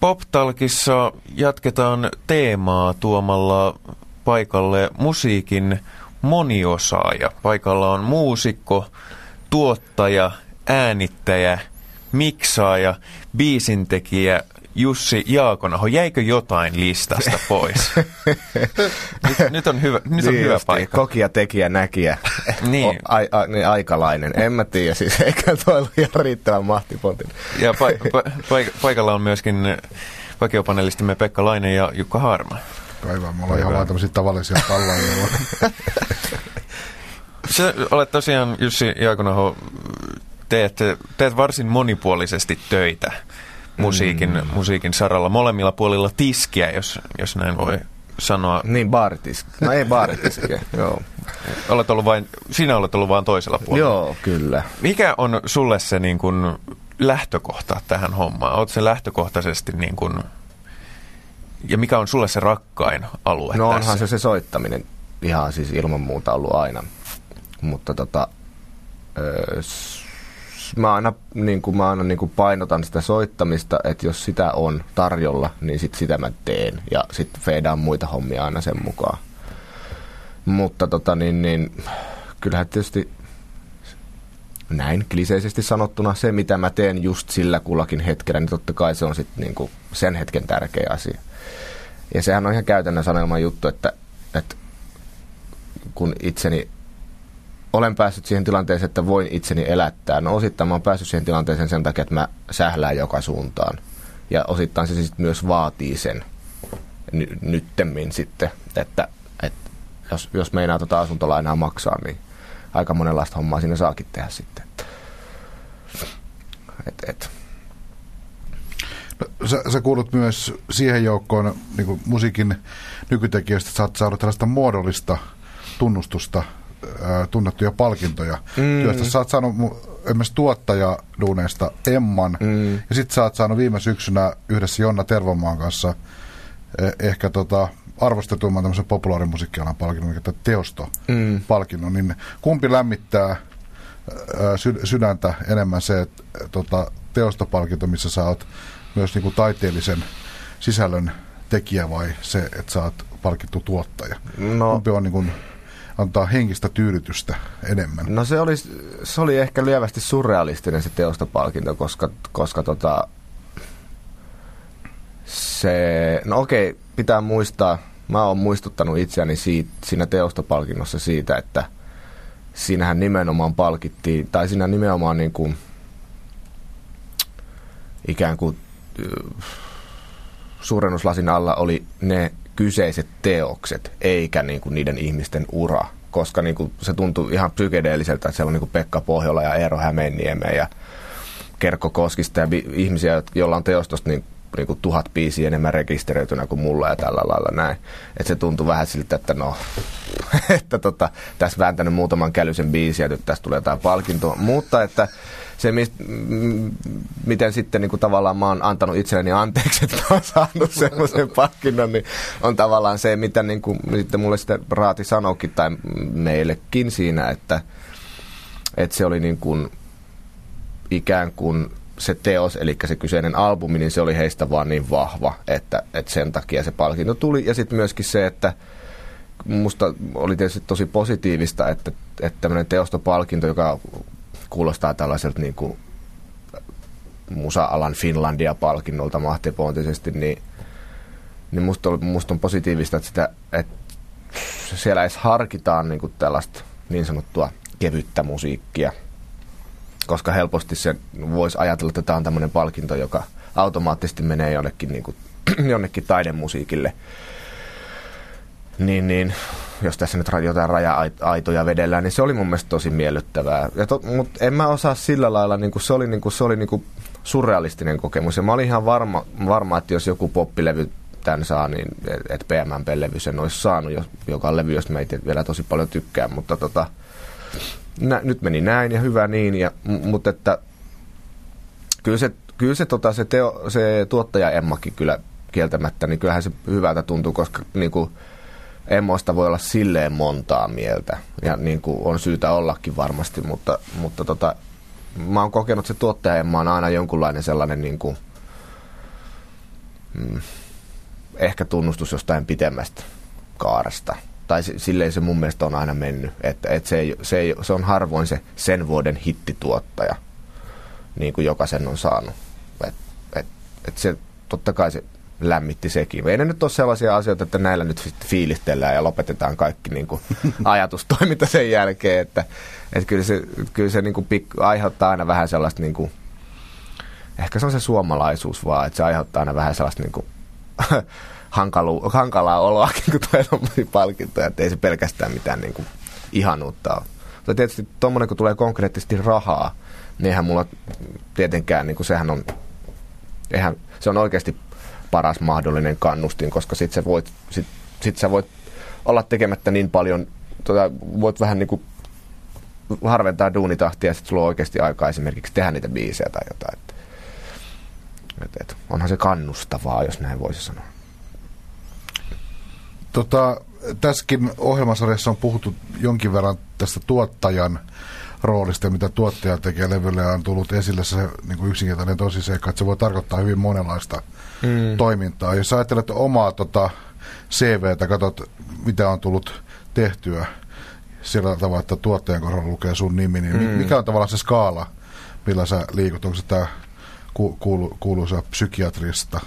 Poptalkissa jatketaan teemaa tuomalla paikalle musiikin moniosaaja. Paikalla on muusikko, tuottaja, äänittäjä, miksaaja, biisintekijä Jussi Jaakonaho. Jäikö jotain listasta pois? nyt, nyt on hyvä, nyt on Niin hyvä justi, paikka. Kokija, tekijä, näkijä. Niin. O, ai, a, niin aikalainen. En mä tiedä, siis eikä toi ollut ihan riittävän mahtipontin. Ja pa- pa- paik- paikalla on myöskin vakiopanelistimme Pekka Laine ja Jukka Harma. Päivää, me ollaan ihan vaan tämmöisiä tavallisia tallaajia. Sä olet tosiaan, Jussi Jaakonaho, teet, teet varsin monipuolisesti töitä musiikin, mm. musiikin saralla, molemmilla puolilla tiskiä, jos, jos näin voi sanoa. Niin, baaritiski. No ei baaritiski, joo. Olet ollut vain, sinä olet ollut vain toisella puolella. Joo, kyllä. Mikä on sulle se niin kuin lähtökohta tähän hommaan? Oletko se lähtökohtaisesti niin kuin, ja mikä on sulle se rakkain alue No tässä? onhan se se soittaminen ihan siis ilman muuta ollut aina. Mutta tota, öö, mä aina, niin kuin, mä aina niin kuin painotan sitä soittamista, että jos sitä on tarjolla, niin sit sitä mä teen. Ja sitten feedaan muita hommia aina sen mukaan. Mutta tota niin, niin kyllähän tietysti näin kliseisesti sanottuna se, mitä mä teen just sillä kullakin hetkellä, niin totta kai se on sitten niinku sen hetken tärkeä asia. Ja sehän on ihan käytännön sanelma juttu, että, että kun itseni olen päässyt siihen tilanteeseen, että voin itseni elättää. No osittain mä oon päässyt siihen tilanteeseen sen takia, että mä sählään joka suuntaan. Ja osittain se sitten myös vaatii sen ny- nyttemmin sitten, että, että jos, jos meinaa tota asuntolainaa maksaa, niin aika monenlaista hommaa siinä saakin tehdä sitten. Et, et. No, sä, sä kuulut myös siihen joukkoon niin musiikin nykytekijöistä, että sä oot saanut tällaista muodollista tunnustusta, tunnettuja palkintoja mm. työstä. Sä oot saanut esimerkiksi tuottajaduuneista Emman, mm. ja sitten sä oot saanut viime syksynä yhdessä Jonna Tervomaan kanssa eh, ehkä tota, arvostetumman tämmöisen populaarimusiikkialan palkinnon, mikä teosto-palkinnon, niin kumpi lämmittää ää, sy- sydäntä enemmän se, että tota, teostopalkinto, missä sä oot myös niin kuin taiteellisen sisällön tekijä vai se, että sä oot palkittu tuottaja? No. Kumpi on niin kuin, antaa henkistä tyydytystä enemmän? No se oli, se oli ehkä lievästi surrealistinen se teostopalkinto, koska, koska tota, se, no okei, pitää muistaa, mä oon muistuttanut itseäni siitä, siinä teostopalkinnossa siitä, että siinähän nimenomaan palkittiin, tai siinä nimenomaan niin kuin, ikään kuin suurennuslasin alla oli ne kyseiset teokset, eikä niin kuin niiden ihmisten ura. Koska niin kuin se tuntui ihan psykedeelliseltä, että siellä on niin kuin Pekka Pohjola ja Eero Hämeenniemeä ja Kerkko Koskista ja ihmisiä, joilla on teostosta niin, niin kuin tuhat biisiä enemmän rekisteröitynä kuin mulla ja tällä lailla näin. Että se tuntui vähän siltä, että no, että tota, tässä vääntänyt muutaman kälysen biisiä, nyt tästä tulee jotain palkintoa. Mutta että se, mist, miten sitten niin kuin tavallaan mä oon antanut itselleni anteeksi, että mä oon saanut semmoisen palkinnon, niin on tavallaan se, mitä niin kuin, sitten mulle sitten Raati sanoikin tai meillekin siinä, että, että se oli niin kuin ikään kuin se teos, eli se kyseinen albumi, niin se oli heistä vaan niin vahva, että, että sen takia se palkinto tuli. Ja sitten myöskin se, että musta oli tietysti tosi positiivista, että, että tämmöinen teostopalkinto, joka kuulostaa tällaiselta niin kuin musa-alan Finlandia-palkinnolta mahtipontisesti, niin, niin musta, oli, musta on positiivista, että, sitä, että siellä edes harkitaan niin kuin tällaista niin sanottua kevyttä musiikkia, koska helposti se voisi ajatella, että tämä on tämmöinen palkinto, joka automaattisesti menee jonnekin, niin kuin, jonnekin taidemusiikille. Niin, niin jos tässä nyt jotain raja-aitoja vedellään, niin se oli mun mielestä tosi miellyttävää. To, mutta en mä osaa sillä lailla, niin kuin se oli, niin kuin, se oli niin kuin surrealistinen kokemus. Ja mä olin ihan varma, varma että jos joku poppilevy tämän saa, niin että PMMP-levy sen olisi saanut, jos, joka on levy, josta mä vielä tosi paljon tykkään. Mutta tota, nä, nyt meni näin ja hyvä niin, ja, mutta että kyllä se, kyllä se, tota, se, teo, se tuottaja Emmakin kyllä kieltämättä, niin kyllähän se hyvältä tuntuu, koska niin kuin, Emmoista voi olla silleen montaa mieltä, ja niin kuin on syytä ollakin varmasti, mutta, mutta tota, mä oon kokenut, se tuottaja Emma on aina jonkunlainen sellainen niin kuin, mm, ehkä tunnustus jostain pitemmästä kaaresta. Tai silleen se mun mielestä on aina mennyt, että, että se, ei, se, ei, se on harvoin se sen vuoden hittituottaja, niin kuin jokaisen on saanut. Et, et, et se, totta kai se lämmitti sekin. Ei ne nyt ole sellaisia asioita, että näillä nyt fiilistellään ja lopetetaan kaikki niin kuin ajatustoiminta sen jälkeen. Että, että kyllä se, kyllä se niin kuin pik, aiheuttaa aina vähän sellaista, niin kuin, ehkä se on se suomalaisuus vaan, että se aiheuttaa aina vähän sellaista niin kuin, hankalu, hankalaa oloakin, kun tulee tuommoisia palkintoja, että ei se pelkästään mitään niin kuin, ihanuutta ole. Mutta tietysti tuommoinen, kun tulee konkreettisesti rahaa, niin eihän mulla tietenkään, niin kuin sehän on, eihän, se on oikeasti paras mahdollinen kannustin, koska sit sä voit, sit, sit sä voit olla tekemättä niin paljon, tota, voit vähän niin kuin harventaa duunitahtia ja sitten sulla on oikeasti aikaa esimerkiksi tehdä niitä biisejä tai jotain. Et, et, et, onhan se kannustavaa, jos näin voisi sanoa. Tota, tässäkin ohjelmasarjassa on puhuttu jonkin verran tästä tuottajan roolista mitä tuottaja tekee levylle on tullut esille se niin kuin yksinkertainen tosiseikka, että se voi tarkoittaa hyvin monenlaista mm. toimintaa. Jos ajattelet omaa tota, CVtä, katsot mitä on tullut tehtyä sillä tavalla, että tuottajan kohdalla lukee sun nimi, niin mm. mikä on tavallaan se skaala, millä sä liikut? Onko se tämä ku, kuulu, kuuluisa psykiatrista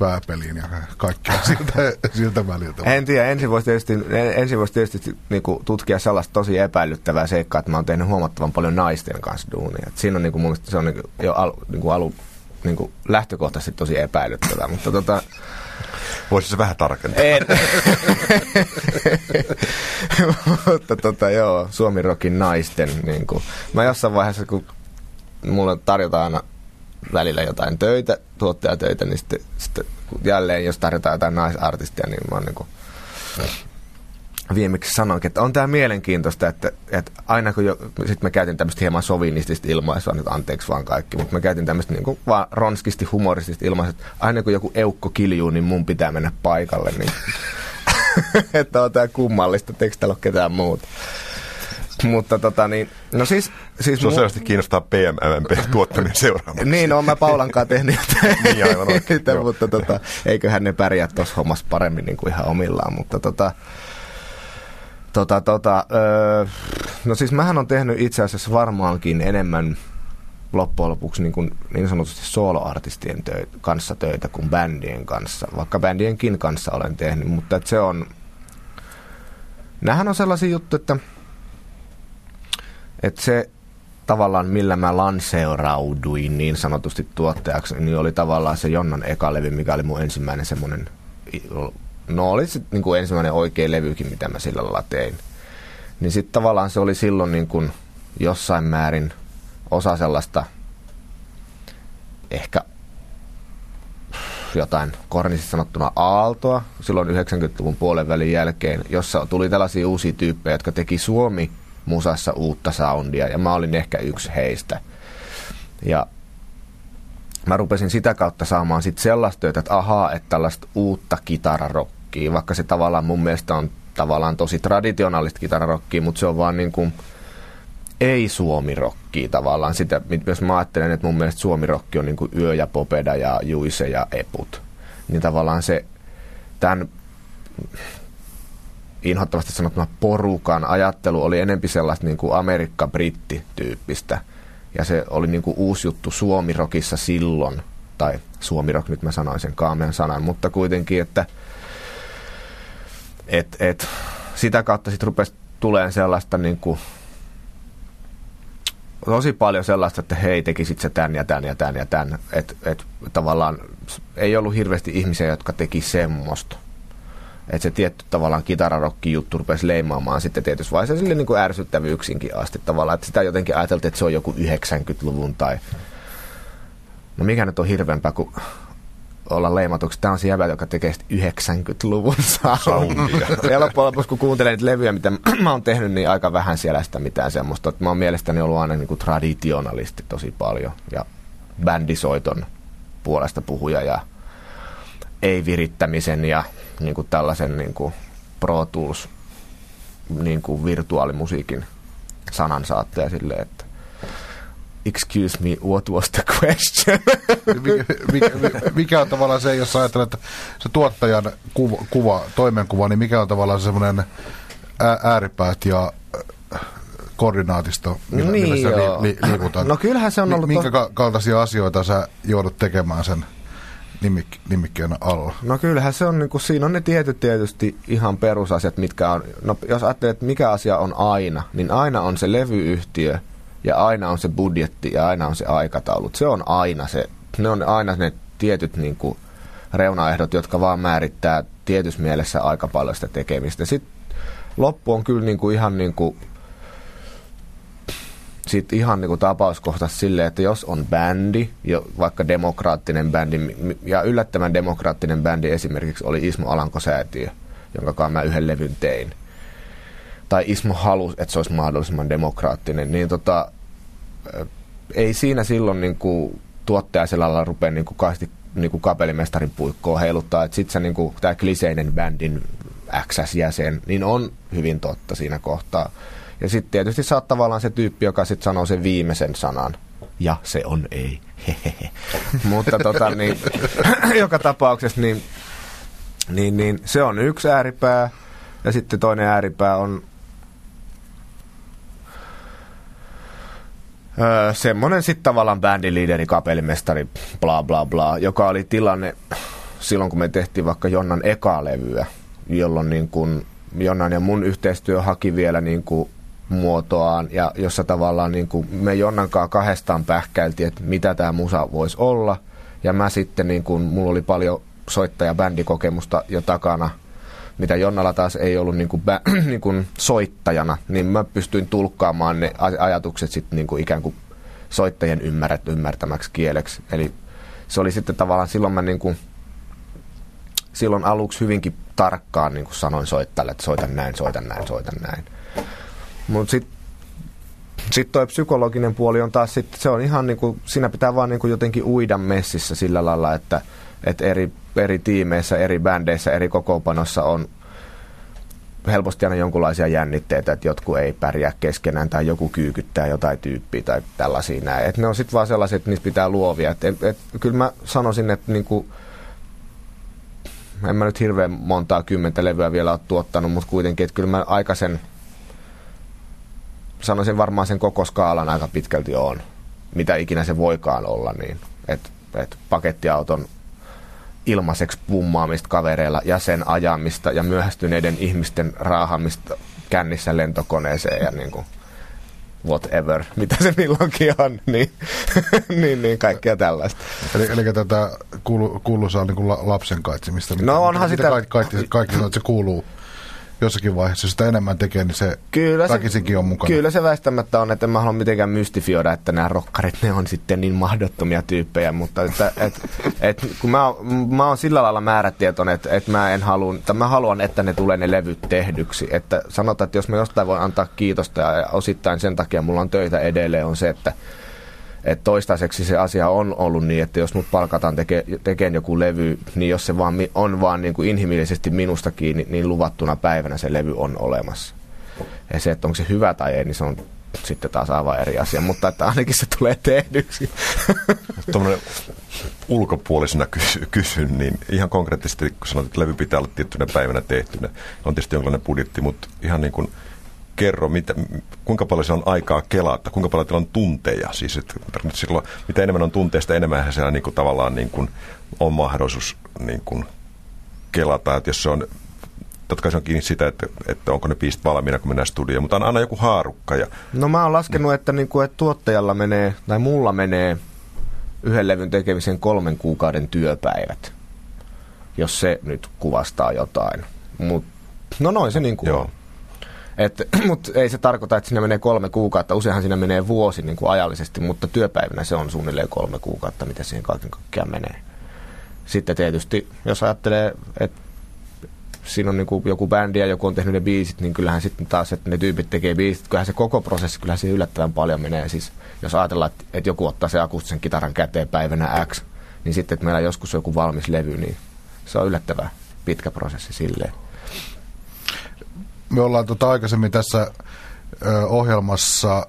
vääpeliin ja kaikkea siltä, siltä väliltä. En tiedä, ensin voisi tietysti, ensin voisi tietysti niin kuin, tutkia sellaista tosi epäilyttävää seikkaa, että mä oon tehnyt huomattavan paljon naisten kanssa duunia. Et siinä on niin kuin, mun se on niin kuin, jo al, niin kuin alu, niin kuin lähtökohtaisesti tosi epäilyttävää, mutta tota... Voisi se vähän tarkentaa. En. mutta tota, joo, Suomi Rockin naisten. Niin kuin. Mä jossain vaiheessa, kun mulle tarjotaan aina välillä jotain töitä, tuottajatöitä, niin sitten, sitten jälleen, jos tarjotaan jotain naisartistia, niin mä oon niin kuin, viimeksi sanoinkin, että on tämä mielenkiintoista, että, että aina kun jo, sit mä käytin tämmöistä hieman sovinistista ilmaisua, nyt anteeksi vaan kaikki, mutta mä käytin tämmöistä niin kuin vaan ronskisti humoristista ilmaisua, että aina kun joku eukko kiljuu, niin mun pitää mennä paikalle, niin että on tämä kummallista, eikö täällä ole ketään muuta. Mutta tota niin, no siis... siis Se on selvästi kiinnostaa PMMP tuottamien seuraamassa. niin, no mä Paulan kanssa tehnyt niin, aivan oikein, mutta tota, eiköhän ne pärjää tuossa hommassa paremmin niin kuin ihan omillaan, mutta tota... Tota, tota, öö, no siis mähän on tehnyt itse asiassa varmaankin enemmän loppujen lopuksi niin, kuin niin sanotusti soloartistien töitä, kanssa töitä kuin bändien kanssa, vaikka bändienkin kanssa olen tehnyt, mutta se on, nämähän on sellaisia juttuja, että että se tavallaan, millä mä lanseerauduin niin sanotusti tuottajaksi, niin oli tavallaan se Jonnan eka levy, mikä oli mun ensimmäinen semmoinen, no oli se niin kuin ensimmäinen oikea levykin, mitä mä sillä lailla tein. Niin sitten tavallaan se oli silloin niin kuin jossain määrin osa sellaista ehkä jotain kornisesti sanottuna aaltoa silloin 90-luvun puolen välin jälkeen, jossa tuli tällaisia uusia tyyppejä, jotka teki Suomi musassa uutta soundia ja mä olin ehkä yksi heistä. Ja mä rupesin sitä kautta saamaan sitten sellaista työtä, että ahaa, että tällaista uutta kitararokkia, vaikka se tavallaan mun mielestä on tavallaan tosi traditionaalista kitararokkia, mutta se on vaan niin kuin ei suomirokkia tavallaan. Sitä, jos mä ajattelen, että mun mielestä suomirokki on niin kuin Yö ja Popeda ja Juise ja Eput, niin tavallaan se tämän inhottavasti sanottuna porukan ajattelu oli enempi sellaista niin kuin Amerikka-britti-tyyppistä. Ja se oli niin kuin uusi juttu suomirokissa silloin, tai suomirok, nyt mä sanoin sen kaamean sanan, mutta kuitenkin, että et, et, sitä kautta sitten rupesi tulemaan sellaista niin kuin, tosi paljon sellaista, että hei, tekisit se tän ja tän ja tän ja tän. Että et, tavallaan ei ollut hirveästi ihmisiä, jotka teki semmoista että se tietty tavallaan kitararokki juttu rupesi leimaamaan sitten tietysti vaiheessa sille niin kuin ärsyttävyyksinkin asti tavallaan, että sitä jotenkin ajateltiin, että se on joku 90-luvun tai no mikä nyt on hirveämpää kuin olla leimatuksi. Tämä on se jäbä, joka tekee 90-luvun soundia. ja loppujen lopuksi, kun kuuntelen niitä levyjä, mitä mä oon tehnyt, niin aika vähän siellä sitä mitään semmoista. Mä oon mielestäni ollut aina niin kuin traditionalisti tosi paljon ja bändisoiton puolesta puhuja ja ei-virittämisen ja niin kuin tällaisen niin kuin Pro Tools niin kuin virtuaalimusiikin sanansaattaja silleen, että excuse me, what was the question? mikä, mikä, mikä on tavallaan se, jos ajattelet se tuottajan kuva, kuva toimenkuva, niin mikä on tavallaan se semmoinen ääripäät ja äh, koordinaatisto, millä, Niin millä se joo. li, li, liikutaan. No kyllähän se on ollut Minkä to- ka- kaltaisia asioita sä joudut tekemään sen nimik- nimikkeen alla? No kyllähän se on, niin kuin, siinä on ne tietyt tietysti ihan perusasiat, mitkä on, no jos ajattelet, että mikä asia on aina, niin aina on se levyyhtiö ja aina on se budjetti ja aina on se aikataulut. Se on aina se, ne on aina ne tietyt niin kuin, reunaehdot, jotka vaan määrittää tietyssä mielessä aika paljon sitä tekemistä. Sitten loppu on kyllä niin kuin, ihan niin kuin, sitten ihan niin kuin tapauskohtaisesti silleen, että jos on bändi, jo, vaikka demokraattinen bändi, ja yllättävän demokraattinen bändi esimerkiksi oli Ismo Alanko-säätiö, jonka mä yhden levyn tein. Tai Ismo halusi, että se olisi mahdollisimman demokraattinen, niin tota, ei siinä silloin niin kuin tuottaja sillä lailla rupea niin kuin kaasti niin kuin kapelimestarin puikkoa heiluttaa, että sitten niin tämä kliseinen bändin XS-jäsen, niin on hyvin totta siinä kohtaa. Ja sitten tietysti sä oot tavallaan se tyyppi, joka sitten sanoo sen viimeisen sanan. Ja se on ei. Mutta tota, niin, joka tapauksessa niin, niin, niin, se on yksi ääripää. Ja sitten toinen ääripää on Öö, semmoinen sitten tavallaan bändiliideri, kapellimestari, bla bla bla, joka oli tilanne silloin, kun me tehtiin vaikka Jonnan ekaa levyä, jolloin niin kun Jonnan ja mun yhteistyö haki vielä niin kuin muotoaan ja jossa tavallaan niin kuin me Jonnan kanssa kahdestaan pähkäiltiin, että mitä tämä musa voisi olla. Ja mä sitten, niin kuin, mulla oli paljon soittaja-bändikokemusta jo takana, mitä Jonnalla taas ei ollut niin kuin, bä, niin kuin soittajana, niin mä pystyin tulkkaamaan ne aj- ajatukset sitten niin kuin ikään kuin soittajien ymmärrät, ymmärtämäksi kieleksi. Eli se oli sitten tavallaan silloin mä niin kuin, silloin aluksi hyvinkin tarkkaan niin kuin sanoin soittajalle, että soitan näin, soitan näin, soitan näin. Mutta sitten sitten toi psykologinen puoli on taas sit, se on ihan niinku, siinä pitää vaan niinku jotenkin uida messissä sillä lailla, että, että eri, eri tiimeissä, eri bändeissä, eri kokoopanossa on helposti aina jonkunlaisia jännitteitä, että jotkut ei pärjää keskenään tai joku kyykyttää jotain tyyppiä tai tällaisia näin. Et ne on sitten vaan sellaiset, että niistä pitää luovia. Et, et, et, kyllä mä sanoisin, että niinku, en mä nyt hirveän montaa kymmentä levyä vielä ole tuottanut, mutta kuitenkin, että kyllä mä aikaisen sanoisin varmaan sen koko skaalan aika pitkälti on, mitä ikinä se voikaan olla, niin että et pakettiauton ilmaiseksi pummaamista kavereilla ja sen ajamista ja myöhästyneiden ihmisten raahamista kännissä lentokoneeseen ja niin kuin whatever, mitä se milloinkin on, niin, niin, niin kaikkea tällaista. Eli, eli tätä kuulu, kuuluisaa niin kuin la, lapsen kaitsemista. mitä- No onhan mitä sitä- Kaikki, kaikki, kaikki sanoo, että se kuuluu jossakin vaiheessa. Sitä enemmän tekee, niin se Kyllä se, väkisinkin on mukana. Kyllä se väistämättä on, että en mä halua mitenkään mystifioida, että nämä rokkarit, ne on sitten niin mahdottomia tyyppejä, mutta että, et, et, kun mä, mä oon sillä lailla määrätietoinen, että, että mä en halua, että mä haluan, että ne tulee ne levyt tehdyksi. Että sanotaan, että jos mä jostain voin antaa kiitosta ja osittain sen takia mulla on töitä edelleen, on se, että että toistaiseksi se asia on ollut niin, että jos mut palkataan teke, tekemään joku levy, niin jos se vaan on vaan niin kuin inhimillisesti minusta kiinni, niin luvattuna päivänä se levy on olemassa. Ja se, että onko se hyvä tai ei, niin se on sitten taas aivan eri asia, mutta että ainakin se tulee tehdyksi. Tuommoinen ulkopuolisena kysy, kysyn, niin ihan konkreettisesti, kun sanoit, että levy pitää olla tiettynä päivänä tehtynä, on tietysti jonkinlainen budjetti, mutta ihan niin kuin kerro, mitä, kuinka paljon se on aikaa kelata, kuinka paljon teillä on tunteja, siis että tarkoitan silloin, mitä enemmän on tunteista, enemmän siellä niin kuin tavallaan niin kuin on mahdollisuus niin kuin kelata, että jos se on totta kai se on kiinni sitä, että, että onko ne biisit valmiina, kun mennään studioon, mutta on aina joku haarukka. Ja, No mä oon laskenut, että, niin kuin, että tuottajalla menee, tai mulla menee yhden levyn tekemisen kolmen kuukauden työpäivät, jos se nyt kuvastaa jotain. Mut, no noin se niin kuin Joo. Mutta ei se tarkoita, että siinä menee kolme kuukautta. Useinhan siinä menee vuosi niin kuin ajallisesti, mutta työpäivinä se on suunnilleen kolme kuukautta, mitä siihen kaiken kaikkiaan menee. Sitten tietysti, jos ajattelee, että siinä on niin kuin joku bändi ja joku on tehnyt ne biisit, niin kyllähän sitten taas, että ne tyypit tekee biisit, kyllähän se koko prosessi, kyllähän se yllättävän paljon menee. Siis jos ajatellaan, että, että joku ottaa se akustisen kitaran käteen päivänä X, niin sitten, että meillä on joskus joku valmis levy, niin se on yllättävän pitkä prosessi silleen. Me ollaan tota aikaisemmin tässä ö, ohjelmassa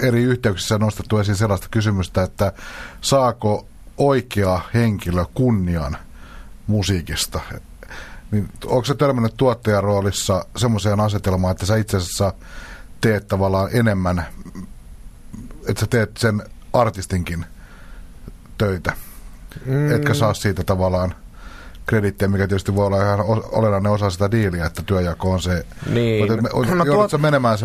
eri yhteyksissä nostettu esiin sellaista kysymystä, että saako oikea henkilö kunnian musiikista? Niin onko se törmännyt tuottajan roolissa semmoiseen asetelmaan, että sä itse asiassa teet tavallaan enemmän, että sä teet sen artistinkin töitä, mm. etkä saa siitä tavallaan kredittiä, mikä tietysti voi olla ihan olennainen osa sitä diiliä, että työjako on se. Niin. Mutta no, joudutko tuot... menemään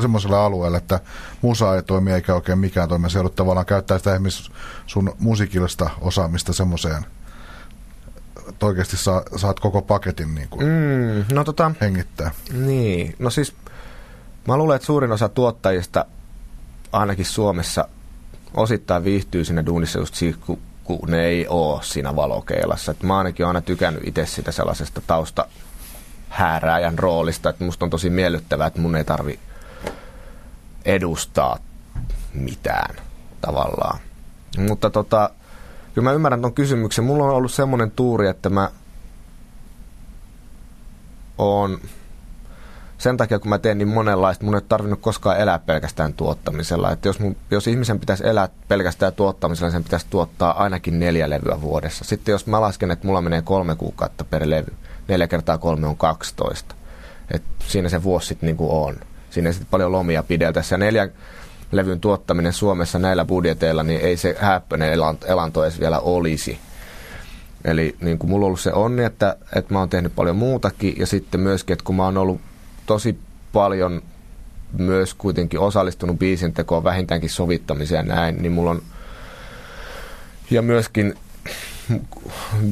semmoiselle alueelle, että musa ei toimi eikä oikein mikään toimi. Se joudut tavallaan käyttää sitä esimerkiksi sun musiikillista osaamista semmoiseen, että oikeasti saa, saat koko paketin niin kuin mm, no tota, hengittää. Niin, no siis mä luulen, että suurin osa tuottajista ainakin Suomessa osittain viihtyy siinä duunissa just siitä, kun kun ne ei ole siinä valokeilassa. Et mä ainakin olen aina tykännyt itse sitä sellaisesta tausta häärääjän roolista, että musta on tosi miellyttävää, että mun ei tarvi edustaa mitään tavallaan. Mutta tota, kyllä mä ymmärrän ton kysymyksen. Mulla on ollut semmoinen tuuri, että mä oon sen takia, kun mä teen niin monenlaista, mun ei tarvinnut koskaan elää pelkästään tuottamisella. Että jos, mun, jos ihmisen pitäisi elää pelkästään tuottamisella, sen pitäisi tuottaa ainakin neljä levyä vuodessa. Sitten jos mä lasken, että mulla menee kolme kuukautta per levy, neljä kertaa kolme on 12. Et siinä se vuosi sitten niinku on. Siinä sitten paljon lomia pideltäessä. Ja neljä levyn tuottaminen Suomessa näillä budjeteilla, niin ei se häppöinen elanto edes vielä olisi. Eli niin kuin mulla on ollut se onni, että, että mä oon tehnyt paljon muutakin ja sitten myöskin, että kun mä oon ollut tosi paljon myös kuitenkin osallistunut biisin tekoon, vähintäänkin sovittamiseen näin, niin mulla on ja myöskin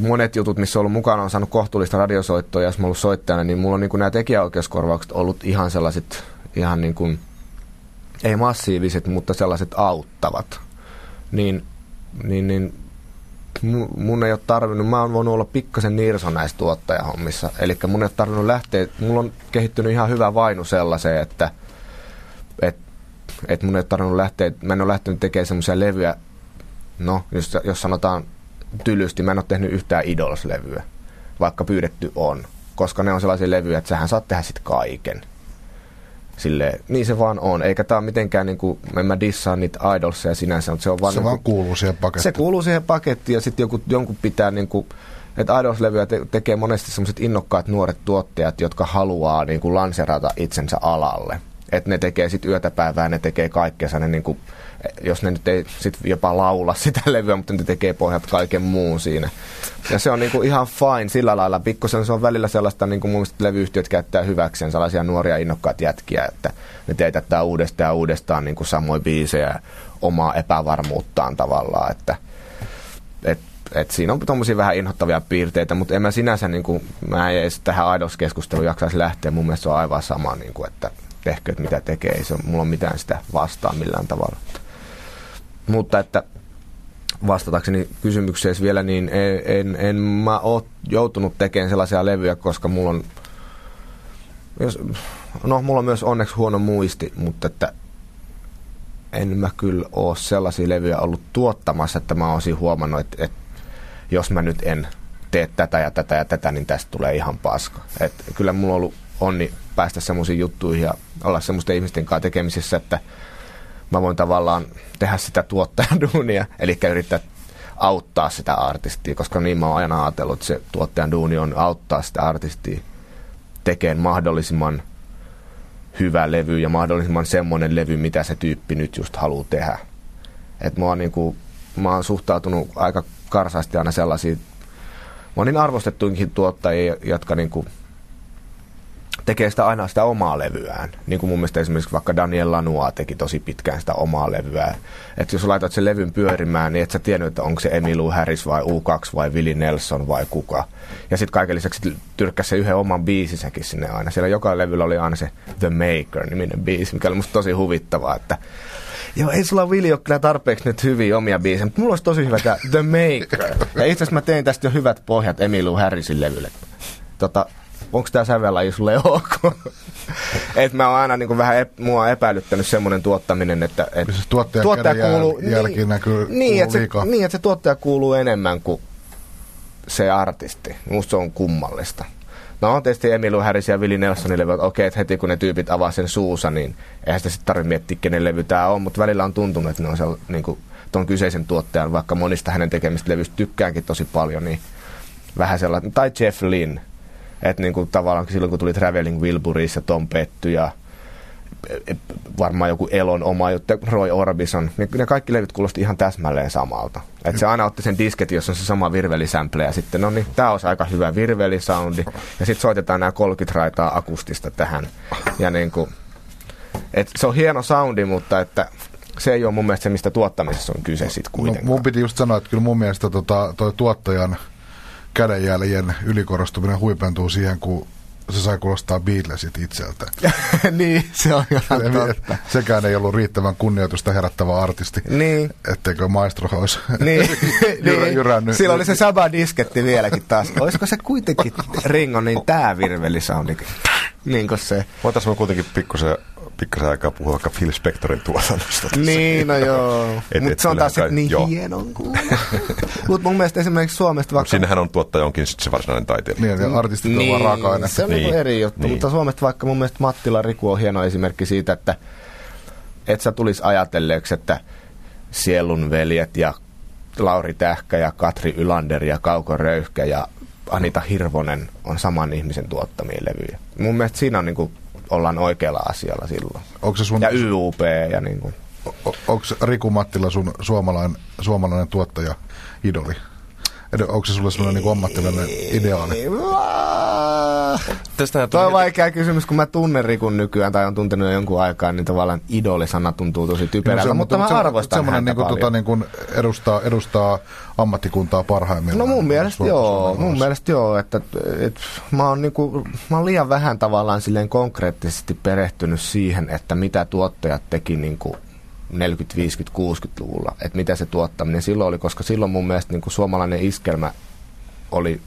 monet jutut, missä on ollut mukana, on saanut kohtuullista radiosoittoa, ja jos mä ollut soittajana, niin mulla on niin kuin nämä tekijäoikeuskorvaukset ollut ihan sellaiset, ihan niin kuin, ei massiiviset, mutta sellaiset auttavat. Niin, niin, niin mun ei ole tarvinnut, mä oon voinut olla pikkasen nirso näissä tuottajahommissa. Eli mun ei ole tarvinnut lähteä, mulla on kehittynyt ihan hyvä vainu sellaiseen, että et, et mun ei ole tarvinnut lähteä, mä en ole lähtenyt tekemään semmoisia levyjä, no jos, jos sanotaan tylysti, mä en ole tehnyt yhtään Idols-levyä, vaikka pyydetty on. Koska ne on sellaisia levyjä, että sähän saat tehdä sitten kaiken. Sille, niin se vaan on. Eikä tämä mitenkään, niin kuin, en mä dissaa niitä idolsia sinänsä, mutta se on vaan... Se niin vaan kuuluu siihen pakettiin. Se kuuluu siihen pakettiin ja sitten joku, jonkun pitää niin kuin, että Idols-levyä te- tekee monesti sellaiset innokkaat nuoret tuottajat, jotka haluaa niin kuin lanserata itsensä alalle. Että ne tekee sitten yötä päivää, ne tekee kaikkea, ne niin kuin, jos ne nyt ei sit jopa laula sitä levyä, mutta ne tekee pohjat kaiken muun siinä. Ja se on niinku ihan fine sillä lailla. Pikkusen se on välillä sellaista, niin kuin mun mielestä levyyhtiöt käyttää hyväkseen sellaisia nuoria innokkaat jätkiä, että ne teetättää uudestaan ja uudestaan niin kuin samoin biisejä omaa epävarmuuttaan tavallaan, että et, et siinä on tuommoisia vähän inhottavia piirteitä, mutta en mä sinänsä, niin kuin, mä en edes tähän aidoskeskusteluun jaksaisi lähteä. Mun mielestä se on aivan sama, niin kuin, että tehkö, että mitä tekee. Ei se on, mulla on mitään sitä vastaan millään tavalla. Mutta että vastatakseni kysymykseen vielä, niin en, en, en mä ole joutunut tekemään sellaisia levyjä, koska mulla on, jos, no mulla on myös onneksi huono muisti, mutta että en mä kyllä ole sellaisia levyjä ollut tuottamassa, että mä olisin huomannut, että, että jos mä nyt en tee tätä ja tätä ja tätä, niin tästä tulee ihan paska. Et kyllä mulla on ollut onni päästä semmoisiin juttuihin ja olla semmoisten ihmisten kanssa tekemisissä, että mä voin tavallaan tehdä sitä tuottajan duunia, eli yrittää auttaa sitä artistia, koska niin mä oon aina ajatellut, että se tuottajan duuni on auttaa sitä artistia tekemään mahdollisimman hyvä levy ja mahdollisimman semmoinen levy, mitä se tyyppi nyt just haluaa tehdä. Et mä oon, niinku, mä oon suhtautunut aika karsaasti aina sellaisiin, niin arvostettuinkin tuottajia, jotka niinku tekee sitä aina sitä omaa levyään. Niin kuin mun mielestä esimerkiksi vaikka Daniel Lanua teki tosi pitkään sitä omaa levyä. Että jos laitat sen levyn pyörimään, niin et sä tiennyt, että onko se Emilu Harris vai U2 vai Willie Nelson vai kuka. Ja sitten kaiken lisäksi tyrkkäsi se yhden oman biisisäkin sinne aina. Siellä joka levyllä oli aina se The Maker-niminen biisi, mikä oli musta tosi huvittavaa, että Joo, ei sulla Willi ole kyllä tarpeeksi nyt hyviä omia biisejä, mutta mulla olisi tosi hyvä tämä The Maker. Ja itse asiassa mä tein tästä jo hyvät pohjat Emilu Harrisin levylle. Tota, onko tämä sävellaji sulle ok? et mä oon aina niin kuin vähän ep, mua on epäilyttänyt semmoinen tuottaminen, että et siis tuottaja, tuottaja kuuluu, jäl, jälki niin, näkyy niin, että se, niin, että se tuottaja kuuluu enemmän kuin se artisti. Musta se on kummallista. No on tietysti Emilu Harris ja Willie Nelsonin levy, että okei, että heti kun ne tyypit avaa sen suussa, niin eihän sitä sitten tarvitse miettiä, kenen levy tämä on, mutta välillä on tuntunut, että ne on se, niin kuin, ton kyseisen tuottajan, vaikka monista hänen tekemistä levyistä tykkäänkin tosi paljon, niin vähän sellainen, tai Jeff Lynn, että niin kuin tavallaan silloin kun tuli Traveling Wilburys ja Tom Petty ja varmaan joku Elon oma juttu, Roy Orbison, niin ne kaikki levyt kuulosti ihan täsmälleen samalta. Et se aina otti sen disket, jossa on se sama virvelisämple ja sitten, no niin, tää olisi aika hyvä virvelisoundi. Ja sitten soitetaan nämä 30 raitaa akustista tähän. Ja niin kuin, et se on hieno soundi, mutta että se ei ole mun mielestä se, mistä tuottamisessa on kyse sitten kuitenkaan. No, mun piti just sanoa, että kyllä mun mielestä tota, toi tuottajan kädenjäljen ylikorostuminen huipentuu siihen, kun se sai kuulostaa Beatlesit itseltä. niin, se on ihan totta. Sekään ei ollut riittävän kunnioitusta herättävä artisti. Niin. Etteikö maestro olisi niin. jyrä, niin. jyrännyt. Sillä oli se sama disketti vieläkin taas. Olisiko se kuitenkin Ringo, niin tää virvelisoundi? Niin kuin se. Voitaisiin kuitenkin pikkusen pikkasen aikaa puhua vaikka Phil Spectorin tuotannosta. Niin, no joo. Mutta se on taas kai, niin joo. hieno Mutta mun mielestä esimerkiksi Suomesta vaikka... Sinnehän on tuottaja onkin se varsinainen taiteilija. Niin, ja artistit niin, on vaan raaka-aine. Se on niin. eri juttu, niin. mutta Suomesta vaikka mun mielestä Mattila Riku on hieno esimerkki siitä, että et sä tulisi ajatelleeksi, että Sielun veljet ja Lauri Tähkä ja Katri Ylander ja Kauko Röyhkä ja Anita Hirvonen on saman ihmisen tuottamia levyjä. Mun mielestä siinä on niinku ollaan oikealla asialla silloin. Onko se sun... Ja YUP ja niin kuin. Onko Riku Mattila sun suomalainen, suomalainen tuottaja idoli? Onko se sulle sellainen niin ammattilainen ideaali? Tästä Tuo on vaikea kysymys, kun mä tunnen Rikun nykyään tai on tuntenut jo jonkun aikaa, niin tavallaan idolisana tuntuu tosi typerältä, niin, mutta, mutta mä arvostan häntä niin kuin, tota, niin kuin edustaa, edustaa ammattikuntaa parhaimmillaan. No mun mielestä joo, mun mielestä joo, että, että mä, oon niin kuin, mä oon liian vähän tavallaan silleen konkreettisesti perehtynyt siihen, että mitä tuottajat teki niin kuin 40, 50, 60-luvulla, että mitä se tuottaminen silloin oli, koska silloin mun mielestä niin kuin suomalainen iskelmä oli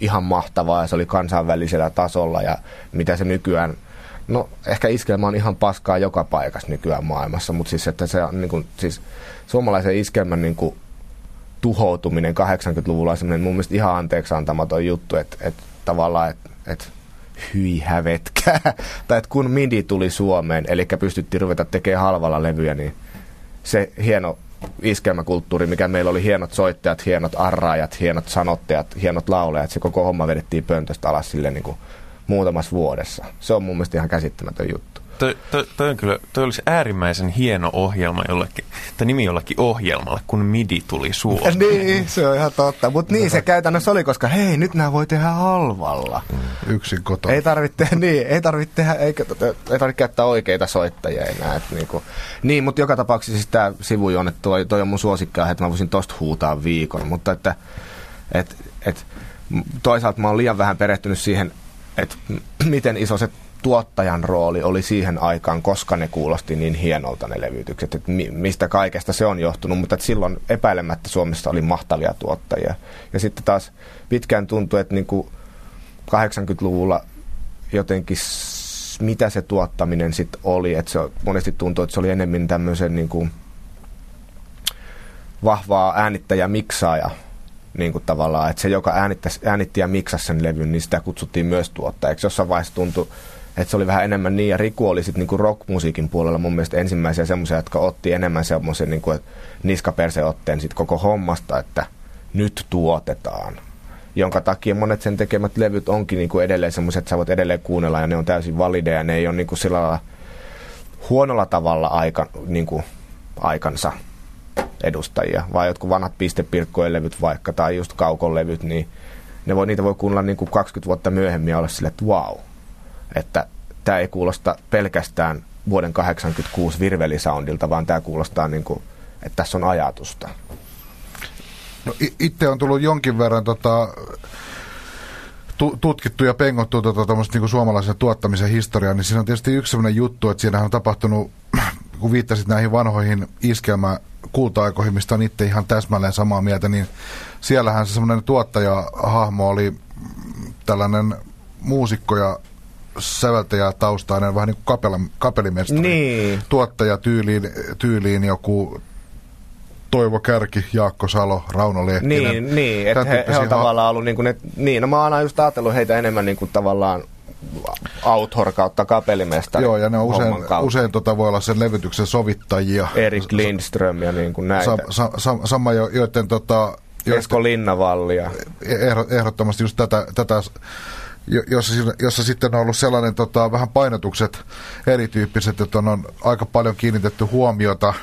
ihan mahtavaa ja se oli kansainvälisellä tasolla ja mitä se nykyään, no ehkä iskelmä on ihan paskaa joka paikassa nykyään maailmassa, mutta siis että se on niin kuin, siis suomalaisen iskelmän niin kuin, tuhoutuminen 80-luvulla on semmoinen mun mielestä ihan anteeksi antamaton juttu, että, että tavallaan, että, että hyi hävetkää. tai että kun MIDI tuli Suomeen, eli pystyttiin ruveta tekemään halvalla levyjä, niin se hieno iskelmäkulttuuri, mikä meillä oli hienot soittajat, hienot arraajat, hienot sanottajat, hienot laulajat, se koko homma vedettiin pöntöstä alas sille niin kuin muutamassa vuodessa. Se on mun mielestä ihan käsittämätön juttu toi, toi, toi, on kyllä, toi olisi äärimmäisen hieno ohjelma jollekin, tai nimi jollakin ohjelmalle, kun MIDI tuli Suomeen. niin, se on ihan totta. Mutta niin se käytännössä oli, koska hei, nyt nämä voi tehdä halvalla. Yksin kotona. Ei tarvitse tehdä, niin, ei tarvitse tehdä, ei, ei tarvitse käyttää oikeita soittajia enää. Et niinku. Niin, mutta joka tapauksessa siis tämä sivujuone, toi, toi on mun suosikkia, että mä voisin tosta huutaa viikon. Mutta että, et, et, toisaalta mä oon liian vähän perehtynyt siihen, että miten iso se tuottajan rooli oli siihen aikaan, koska ne kuulosti niin hienolta ne levytykset, että mi- mistä kaikesta se on johtunut, mutta että silloin epäilemättä Suomessa oli mahtavia tuottajia. Ja sitten taas pitkään tuntui, että niin kuin 80-luvulla jotenkin mitä se tuottaminen sitten oli, että se monesti tuntui, että se oli enemmän tämmöisen niin kuin vahvaa äänittäjä miksaaja niin kuin tavallaan, että se, joka äänitti ja miksasi sen levyn, niin sitä kutsuttiin myös tuottajaksi. Jossain vaiheessa tuntui, että se oli vähän enemmän niin, ja Riku oli sitten niinku rockmusiikin puolella mun mielestä ensimmäisiä semmoisia, jotka otti enemmän semmoisen niinku, niskaperseotteen sit koko hommasta, että nyt tuotetaan. Jonka takia monet sen tekemät levyt onkin niinku edelleen semmoiset, että sä voit edelleen kuunnella, ja ne on täysin valideja, ne ei ole niinku sillä lailla huonolla tavalla aika, niinku, aikansa edustajia, vaan jotkut vanhat pistepirkkojen levyt vaikka, tai just kaukon levyt, niin ne voi, niitä voi kuunnella niin kuin 20 vuotta myöhemmin ja olla silleen, että wow, että tämä ei kuulosta pelkästään vuoden 86 virvelisoundilta, vaan tämä kuulostaa niin kuin, että tässä on ajatusta. No, itse on tullut jonkin verran tota, tutkittu ja pengottu tota, niin suomalaisen tuottamisen historiaa, niin siinä on tietysti yksi sellainen juttu, että siinä on tapahtunut, kun viittasit näihin vanhoihin iskelmä kulta-aikoihin, mistä on itse ihan täsmälleen samaa mieltä, niin siellähän se semmoinen tuottajahahmo oli tällainen muusikko ja säveltäjä taustainen, vähän niin kuin kapela, kapelimestari, niin. tuottaja tyyliin, tyyliin joku Toivo Kärki, Jaakko Salo, Rauno Lehtiinen. Niin, niin että he, he on tavallaan ollut niin kuin ne, niin, no mä oon aina just ajatellut heitä enemmän niin kuin tavallaan author kautta kapellimestari. Joo, ja ne on usein, usein tota voi olla sen levytyksen sovittajia. Erik Lindström ja niin kuin näitä. Sa, sa, sa, sama, jo, joiden tota, Esko Linnavalli ja ehdo- ehdottomasti just tätä, tätä jossa, jossa sitten on ollut sellainen tota, vähän painotukset erityyppiset, että on, on aika paljon kiinnitetty huomiota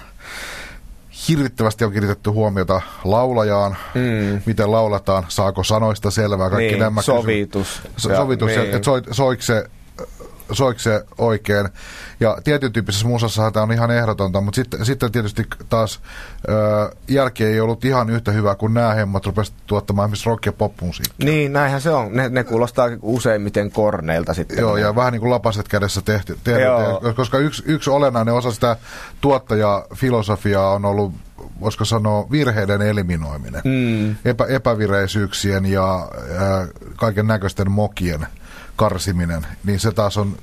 hirvittävästi on kiinnitetty huomiota laulajaan, mm. miten laulataan, saako sanoista selvää, kaikki niin, nämä sovitus. So, Ja- sovitus, niin. että soi, soiko se soiko se oikein. Ja tietyn tyyppisessä musassa tämä on ihan ehdotonta, mutta sitten, sitten tietysti taas ö, jälki ei ollut ihan yhtä hyvä, kun nämä hemmat rupesivat tuottamaan esimerkiksi rock- ja pop-musiikkia. Niin, näinhän se on. Ne, ne kuulostaa useimmiten korneilta sitten. Joo, ja vähän niin kuin lapaset kädessä tehty, tehty, Joo. koska yksi, yksi olennainen osa sitä tuottajafilosofiaa on ollut, voisiko sanoa, virheiden eliminoiminen. Mm. Epä, epävireisyyksien ja ää, kaiken näköisten mokien karsiminen, niin se taas on,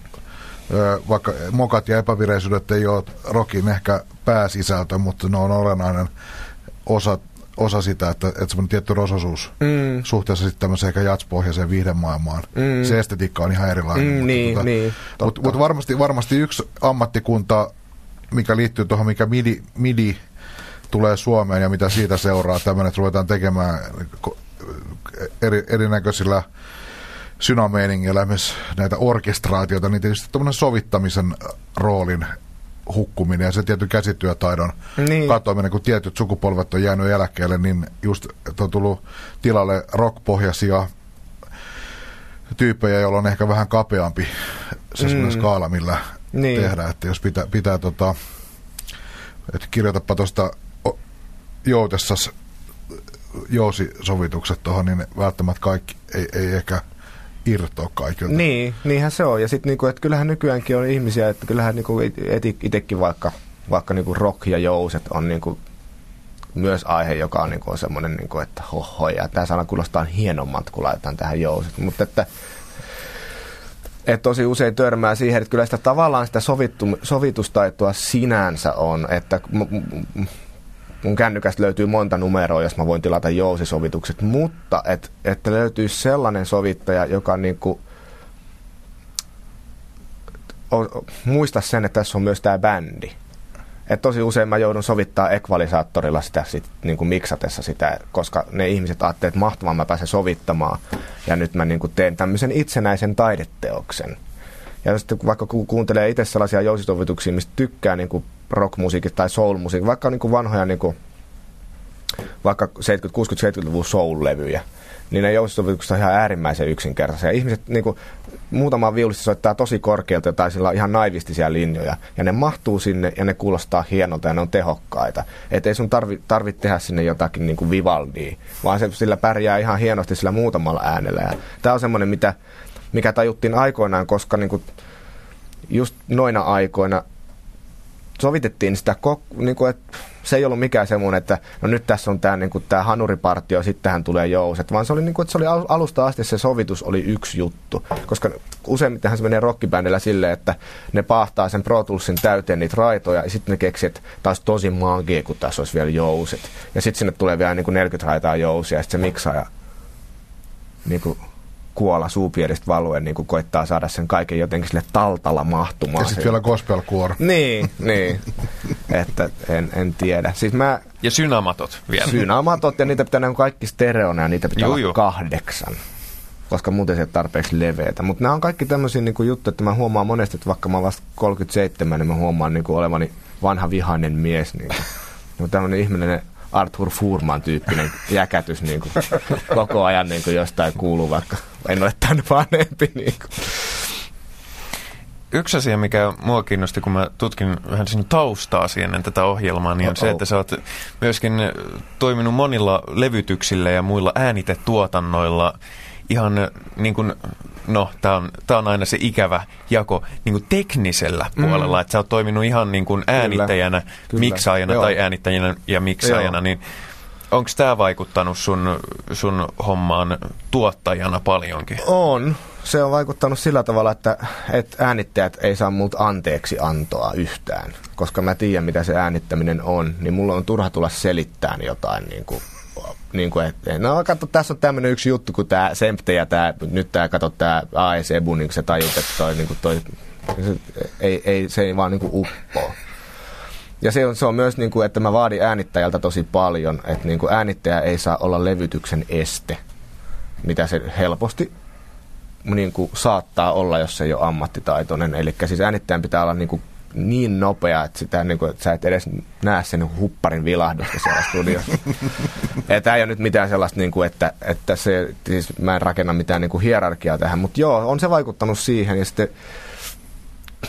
vaikka mokat ja epävireisyydet ei ole rokin ehkä pääsisältö, mutta ne on olennainen osa, osa sitä, että, että semmoinen tietty rososuus mm. suhteessa sitten tämmöiseen ehkä jatspohjaiseen viihdemaailmaan. Mm. Se estetiikka on ihan erilainen. Mm, mutta niin, tota, niin, Mutta mut varmasti, varmasti yksi ammattikunta, mikä liittyy tuohon, mikä midi, midi tulee Suomeen ja mitä siitä seuraa, tämmöinen, että ruvetaan tekemään eri, erinäköisillä synameiningillä myös näitä orkestraatioita, niin tietysti tämmöinen sovittamisen roolin hukkuminen ja se tietty käsityötaidon Niin. katoaminen, kun tietyt sukupolvet on jäänyt eläkkeelle, niin just on tullut tilalle rockpohjaisia tyyppejä, joilla on ehkä vähän kapeampi se mm. skaala, millä Niin. tehdään. Että jos pitää, pitää tota, että kirjoitapa tuosta joutessas jousisovitukset tuohon, niin välttämättä kaikki ei, ei ehkä irtoa kaikilta. Niin, niinhän se on. Ja sitten niinku, että kyllähän nykyäänkin on ihmisiä, että kyllähän niinku itsekin vaikka, vaikka niinku rock ja jouset on niinku myös aihe, joka on, niinku, on semmoinen, niinku, että hoho, ja tämä sana kuulostaa hienommat, kun laitetaan tähän jouset. Mutta että et tosi usein törmää siihen, että kyllä sitä tavallaan sitä sovittu, sovitustaitoa sinänsä on, että m- m- mun kännykästä löytyy monta numeroa, jos mä voin tilata jousisovitukset, mutta et, että löytyy sellainen sovittaja, joka niinku, o, o, muista sen, että tässä on myös tämä bändi. Et tosi usein mä joudun sovittaa ekvalisaattorilla sitä sit, niin kuin miksatessa sitä, koska ne ihmiset ajattelevat, että mahtavaa mä pääsen sovittamaan. Ja nyt mä niin kuin teen tämmöisen itsenäisen taideteoksen. Ja sitten kun vaikka ku- kuuntelee itse sellaisia jousisovituksia, mistä tykkää niin kuin rockmusiikista tai soul-musiikista, vaikka niin kuin vanhoja niin kuin, vaikka 70, 60, 70-luvun soul-levyjä, niin ne jousisovitukset on ihan äärimmäisen yksinkertaisia. Ihmiset niin kuin, muutama viulisti soittaa tosi korkealta tai sillä on ihan naivistisia linjoja. Ja ne mahtuu sinne ja ne kuulostaa hienolta ja ne on tehokkaita. Että ei sun tarvi tehdä sinne jotakin niin kuin Vivaldia, vaan se sillä pärjää ihan hienosti sillä muutamalla äänellä. Ja tämä on semmoinen, mitä, mikä tajuttiin aikoinaan, koska niin kuin, just noina aikoina sovitettiin sitä, niin kuin, että se ei ollut mikään semmoinen, että no nyt tässä on tämä niin kuin, tää hanuripartio, sitten tähän tulee jouset, vaan se oli, niin kuin, että se oli al- alusta asti se sovitus oli yksi juttu, koska useimmittenhän se menee rockibändillä silleen, että ne paahtaa sen Pro Toolsin täyteen niitä raitoja ja sitten ne keksii, että taas tosi magia, kun tässä olisi vielä jouset. Ja sitten sinne tulee vielä niin kuin 40 raitaa jousia ja sitten se miksaaja niin kuin, kuola suupieristä valuen niin kuin koittaa saada sen kaiken jotenkin sille taltalla mahtumaan. Ja sitten vielä gospel-kuoro. Niin, niin. että en, en tiedä. Siis mä Ja synamatot vielä. synamatot ja niitä pitää on kaikki stereona ja niitä pitää Juu, olla juu. kahdeksan. Koska muuten se ei ole tarpeeksi leveätä. Mutta nämä on kaikki tämmöisiä niinku juttuja, että mä huomaan monesti, että vaikka mä oon vasta 37, niin mä huomaan niinku olevani vanha vihainen mies. Niinku. Niin tämmöinen ihminen Arthur Furman tyyppinen jäkätys niinku, koko ajan niinku jostain kuuluu, vaikka en ole tämän vanhempi. Niinku. Yksi asia, mikä mua kiinnosti, kun mä tutkin vähän sinun taustaasi ennen tätä ohjelmaa, niin on Oh-oh. se, että sä oot myöskin toiminut monilla levytyksillä ja muilla äänitetuotannoilla ihan niin kuin, no tää on, tää on aina se ikävä jako niin kuin teknisellä puolella, että sä oot toiminut ihan niin kuin äänittäjänä, Kyllä. miksaajana Joo. tai äänittäjänä ja miksaajana, Joo. niin onko tämä vaikuttanut sun, sun hommaan tuottajana paljonkin? On. Se on vaikuttanut sillä tavalla, että, että äänittäjät ei saa multa anteeksi antoa yhtään. Koska mä tiedän, mitä se äänittäminen on, niin mulla on turha tulla selittämään jotain niin kuin niin kuin, että, no katso, tässä on tämmöinen yksi juttu, kun tämä Sempte ja tämä, nyt tämä, katso, tämä AEC Ebu, niin se tajut, että toi, niin kuin toi, se, ei, ei, se ei vaan niin kuin uppoo. Ja se on, se on myös, niin kuin, että mä vaadin äänittäjältä tosi paljon, että niin kuin äänittäjä ei saa olla levytyksen este, mitä se helposti niin kuin saattaa olla, jos se ei ole ammattitaitoinen. Eli siis äänittäjän pitää olla niin kuin niin nopea, että, sitä, niin kuin, että sä et edes näe sen hupparin vilahdusta siellä studiossa. Tämä ei ole nyt mitään sellaista, niin kuin, että, että se, siis mä en rakenna mitään niin kuin hierarkiaa tähän, mutta joo, on se vaikuttanut siihen. Ja sitten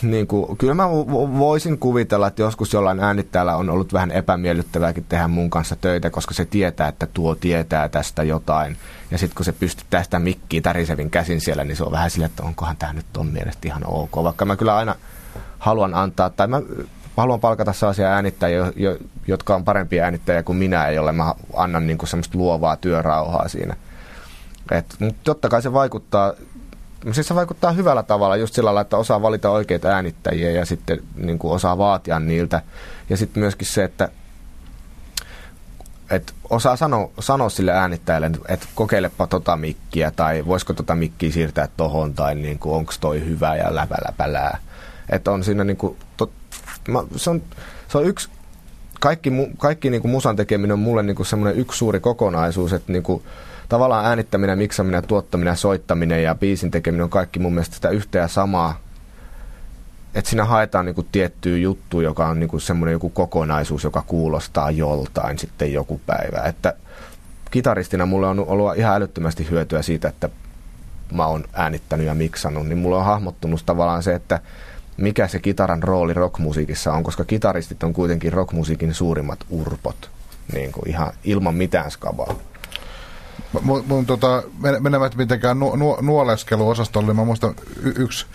niin kuin, kyllä mä voisin kuvitella, että joskus jollain äänittäjällä on ollut vähän epämiellyttävääkin tehdä mun kanssa töitä, koska se tietää, että tuo tietää tästä jotain. Ja sitten kun se pystyttää sitä mikkiä tärisevin käsin siellä, niin se on vähän silleen, että onkohan tämä nyt on mielestä ihan ok. Vaikka mä kyllä aina haluan antaa, tai mä haluan palkata sellaisia äänittäjiä, jotka on parempia äänittäjiä kuin minä, jolle mä annan niin kuin semmoista luovaa työrauhaa siinä. Et, mutta totta kai se vaikuttaa se vaikuttaa hyvällä tavalla just sillä lailla, että osaa valita oikeita äänittäjiä ja sitten niin kuin osaa vaatia niiltä. Ja sitten myöskin se, että että osaa sanoa, sanoa sille äänittäjälle, että kokeilepa tota mikkiä tai voisiko tota mikkiä siirtää tohon tai niin kuin, onko toi hyvä ja läpäläpälää. Että on siinä niin kuin, to, mä, se, on, se on yksi, kaikki, kaikki niin kuin musan tekeminen on mulle niin kuin semmoinen yksi suuri kokonaisuus, että niin kuin, tavallaan äänittäminen, miksaminen, tuottaminen, soittaminen ja biisin tekeminen on kaikki mun mielestä sitä yhtä ja samaa. Että siinä haetaan niinku tiettyä juttu, joka on niinku semmoinen joku kokonaisuus, joka kuulostaa joltain sitten joku päivä. Että kitaristina mulle on ollut ihan älyttömästi hyötyä siitä, että mä oon äänittänyt ja miksannut, niin mulle on hahmottunut tavallaan se, että mikä se kitaran rooli rockmusiikissa on, koska kitaristit on kuitenkin rockmusiikin suurimmat urpot, niin kuin ihan ilman mitään skabaa mun, mun tota, menemät mitenkään nu, nu, nuoleskeluosastolle, mä muistan y- yksi,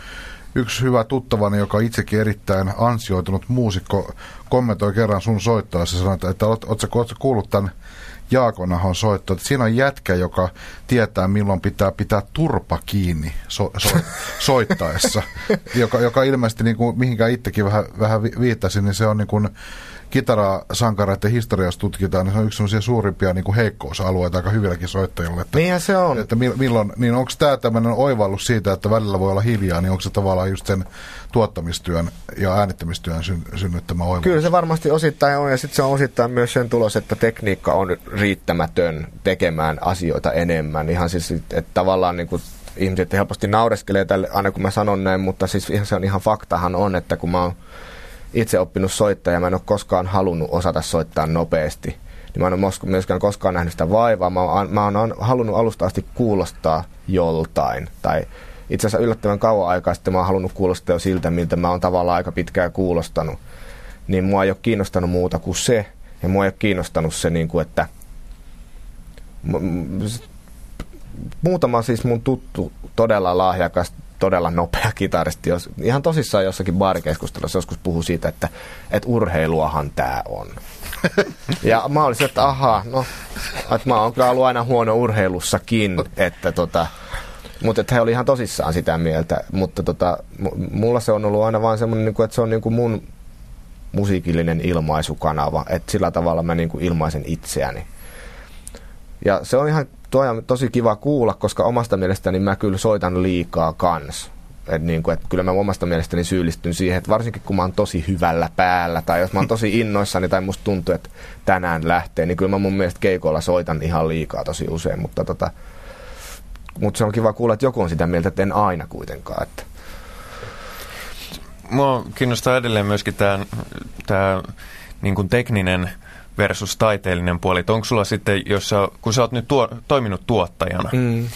yksi hyvä tuttavani, joka itsekin erittäin ansioitunut muusikko, kommentoi kerran sun soittaa ja sanoi, että, että oot, ootko, kuullut tämän Jaakonahon soitto, että siinä on jätkä, joka tietää milloin pitää pitää turpa kiinni so, so, soittaessa, joka, joka ilmeisesti niin kuin, mihinkään itsekin vähän, vähän viittasi, niin se on niin kuin, kitarasankareiden historiasta tutkitaan, niin se on yksi sellaisia suurimpia niin kuin heikkousalueita aika hyvilläkin soittajilla. Että, Niinhän se on. Että milloin, niin onko tämä tämmöinen oivallus siitä, että välillä voi olla hiljaa, niin onko se tavallaan just sen tuottamistyön ja äänittämistyön syn, synnyttämä oivallus? Kyllä se varmasti osittain on, ja sitten se on osittain myös sen tulos, että tekniikka on riittämätön tekemään asioita enemmän. Ihan siis, että tavallaan niin kuin ihmiset helposti naureskelee tälle, aina kun mä sanon näin, mutta siis se on ihan faktahan on, että kun mä oon itse oppinut soittaa ja mä en ole koskaan halunnut osata soittaa nopeasti. Niin mä en ole myöskään koskaan nähnyt sitä vaivaa. Mä oon, mä oon halunnut alusta asti kuulostaa joltain. Tai itse asiassa yllättävän kauan aikaa sitten mä oon halunnut kuulostaa jo siltä, miltä mä oon tavallaan aika pitkään kuulostanut. Niin mua ei ole kiinnostanut muuta kuin se. Ja mua ei ole kiinnostanut se, niin kuin, että muutama siis mun tuttu, todella lahjakas todella nopea kitaristi. Jos, ihan tosissaan jossakin baarikeskustelussa joskus puhuu siitä, että, että urheiluahan tämä on. ja mä olisin, että ahaa, no, että mä oon kyllä ollut aina huono urheilussakin, että tota, mutta että he oli ihan tosissaan sitä mieltä, mutta tota, mulla se on ollut aina vaan semmoinen, niin että se on niin kuin mun musiikillinen ilmaisukanava, että sillä tavalla mä niin kuin ilmaisen itseäni. Ja se on ihan tuo on tosi kiva kuulla, koska omasta mielestäni mä kyllä soitan liikaa kans. Et niin kuin, että kyllä mä omasta mielestäni syyllistyn siihen, että varsinkin kun mä oon tosi hyvällä päällä tai jos mä oon tosi innoissani tai musta tuntuu, että tänään lähtee, niin kyllä mä mun mielestä keikoilla soitan ihan liikaa tosi usein, mutta tota, mutta se on kiva kuulla, että joku on sitä mieltä, että en aina kuitenkaan. Että. Mua kiinnostaa edelleen myöskin tämä niin tekninen versus taiteellinen puoli. Että onko sulla sitten, jos sä, kun sä oot nyt tuo, toiminut tuottajana, mm.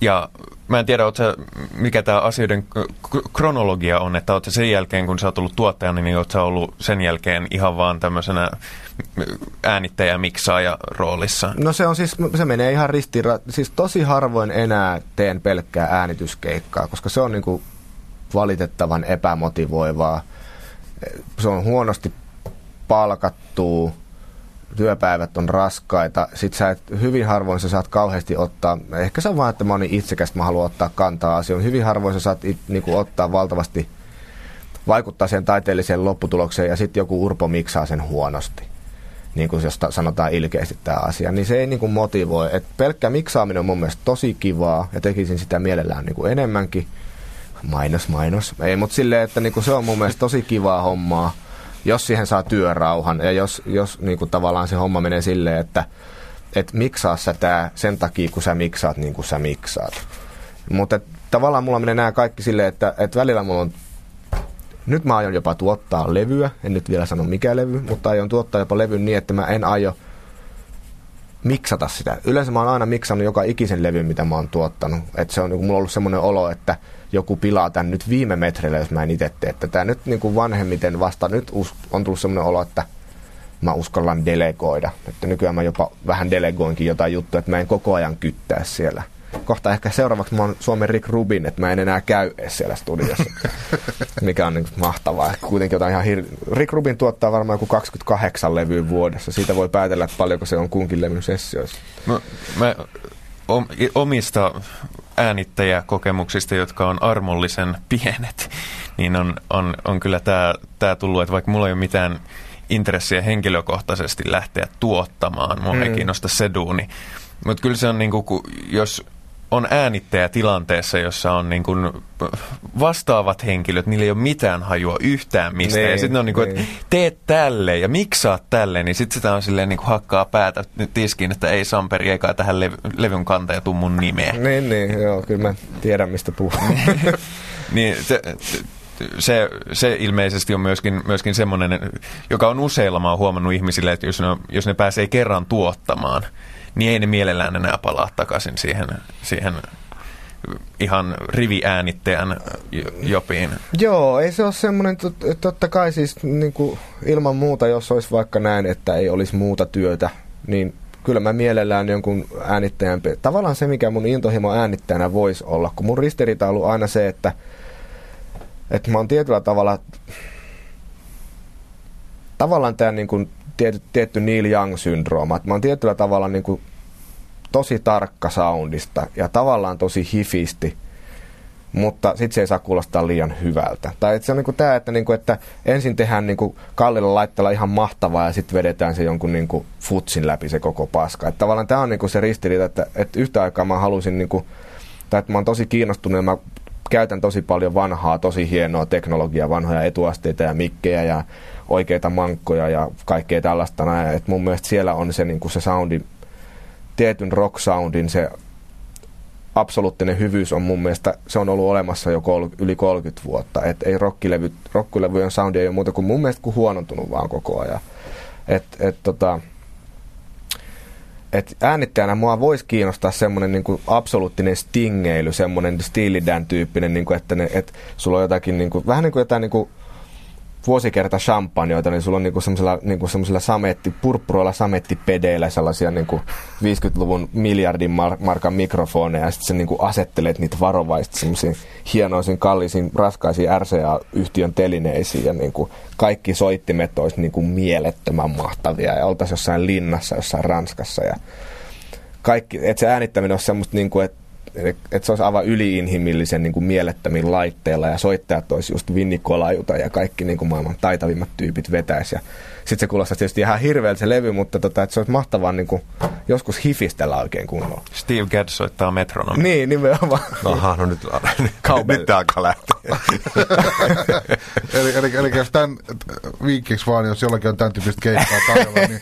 ja mä en tiedä, sä, mikä tämä asioiden kronologia on, että oot sen jälkeen, kun sä oot ollut tuottajana, niin oot sä ollut sen jälkeen ihan vaan tämmöisenä äänittäjä miksaaja roolissa? No se on siis, se menee ihan ristiin. Siis tosi harvoin enää teen pelkkää äänityskeikkaa, koska se on niinku valitettavan epämotivoivaa. Se on huonosti palkattua työpäivät on raskaita. Sitten sä et, hyvin harvoin sä saat kauheasti ottaa, ehkä se on vaan, että mä oon niin itsekästä, mä haluan ottaa kantaa asioon. Hyvin harvoin sä saat it, niin kuin ottaa valtavasti, vaikuttaa sen taiteelliseen lopputulokseen ja sitten joku urpo miksaa sen huonosti. Niin kuin jos ta- sanotaan ilkeästi tämä asia, niin se ei niin kuin motivoi. Et pelkkä miksaaminen on mun mielestä tosi kivaa ja tekisin sitä mielellään niin kuin enemmänkin. Mainos, mainos. Ei, mutta silleen, että niin kuin se on mun mielestä tosi kivaa hommaa jos siihen saa työrauhan ja jos, jos niin kuin tavallaan se homma menee silleen, että et miksaa sä tää sen takia, kun sä miksaat niin kuin sä miksaat. Mutta tavallaan mulla menee nämä kaikki silleen, että et välillä mulla on nyt mä aion jopa tuottaa levyä, en nyt vielä sano mikä levy, mutta aion tuottaa jopa levyn niin, että mä en aio miksata sitä. Yleensä mä oon aina miksannut joka ikisen levyn, mitä mä oon tuottanut. että se on niin mulla on ollut semmoinen olo, että joku pilaa tämän nyt viime metreillä, jos mä en itse tee. Että tämä nyt niin kuin vanhemmiten vasta nyt on tullut semmoinen olo, että mä uskallan delegoida. Että nykyään mä jopa vähän delegoinkin jotain juttuja, että mä en koko ajan kyttää siellä. Kohta ehkä seuraavaksi mä oon Suomen Rick Rubin, että mä en enää käy edes siellä studiossa, mikä on niin mahtavaa. Kuitenkin jotain ihan hir- Rick Rubin tuottaa varmaan joku 28 levyä vuodessa. Siitä voi päätellä, että paljonko se on kunkin levyn sessioissa. No, mä omista äänittäjäkokemuksista, jotka on armollisen pienet, niin on, on, on kyllä tämä tää tullut, että vaikka mulla ei ole mitään intressiä henkilökohtaisesti lähteä tuottamaan, mua mm. ei kiinnosta se duuni. Mutta kyllä se on niin kuin, jos on äänittäjä tilanteessa, jossa on niin kuin vastaavat henkilöt, niillä ei ole mitään hajua yhtään mistä. Niin, ja sitten on niin kuin, niin. että teet tälle ja miksaat tälle, niin sitten sitä on silleen niin kuin hakkaa päätä tiskiin, että ei Samperi eikä tähän levy, levyn kantaja tuu mun nimeä. Niin, niin, joo, kyllä mä tiedän mistä puhun. niin, se, se, se ilmeisesti on myöskin, myöskin semmoinen, joka on useilla mä oon huomannut ihmisille, että jos ne, jos ne pääsee kerran tuottamaan – niin ei ne mielellään enää palaa takaisin siihen, siihen ihan riviäänittäjän jopiin. Joo, ei se ole semmoinen, totta kai siis niin kuin ilman muuta, jos olisi vaikka näin, että ei olisi muuta työtä, niin kyllä mä mielellään jonkun äänittäjän, tavallaan se mikä mun intohimo äänittäjänä voisi olla, kun mun ristiriita on ollut aina se, että, että mä oon tietyllä tavalla, tavallaan tämä niin kuin tietty, Neil Young-syndrooma. Mä oon tietyllä tavalla niin kuin tosi tarkka soundista ja tavallaan tosi hifisti, mutta sitten se ei saa kuulostaa liian hyvältä. Tai että se on niinku tämä, että, niinku, että ensin tehdään niinku kallilla laitteella ihan mahtavaa ja sitten vedetään se jonkun niinku futsin läpi se koko paska. Että tavallaan tämä on niinku se ristiriita, että, että yhtä aikaa mä halusin, niinku, tai että mä oon tosi kiinnostunut ja mä käytän tosi paljon vanhaa, tosi hienoa teknologiaa, vanhoja etuasteita ja mikkejä ja oikeita mankkoja ja kaikkea tällaista. Näin. Et mun mielestä siellä on se, niin kuin se soundi, tietyn rock soundin se absoluuttinen hyvyys on mun mielestä, se on ollut olemassa jo kol, yli 30 vuotta. Et ei rockilevy, rockilevyjen soundi ei ole muuta kuin mun mielestä kuin huonontunut vaan koko ajan. Et, et tota, et äänittäjänä mua voisi kiinnostaa semmoinen niin absoluuttinen stingeily, semmoinen Steely tyyppinen, niin kuin, että ne, et sulla on jotakin, niin kuin, vähän niin kuin jotain niin kuin, vuosikerta champanjoita, niin sulla on niinku semmoisella, niinku sametti, purppuroilla samettipedeillä sellaisia niinku 50-luvun miljardin mar- markan mikrofoneja, ja sitten sä niinku asettelet niitä varovaisesti semmoisiin hienoisiin, kalliisiin, raskaisiin RCA-yhtiön telineisiin, ja niinku kaikki soittimet olisi niinku mielettömän mahtavia, ja oltaisiin jossain linnassa, jossain Ranskassa, ja kaikki, että se äänittäminen olisi semmoista, niinku, että että se olisi aivan yliinhimillisen niin kuin mielettömin laitteella ja soittajat olisi just Vinni Kolajuta ja kaikki niin kuin maailman taitavimmat tyypit vetäisi. Sitten se kuulostaa tietysti ihan hirveältä se levy, mutta tota, että se olisi mahtavaa niin kuin joskus hifistellä oikein kunnolla. Steve Gadd soittaa metronomi. Niin, nimenomaan. Aha, no nyt, nyt alkaa lähteä. eli, eli, eli, jos tämän viikiksi vaan, jos jollakin on tämän tyyppistä keikkaa tarjolla, niin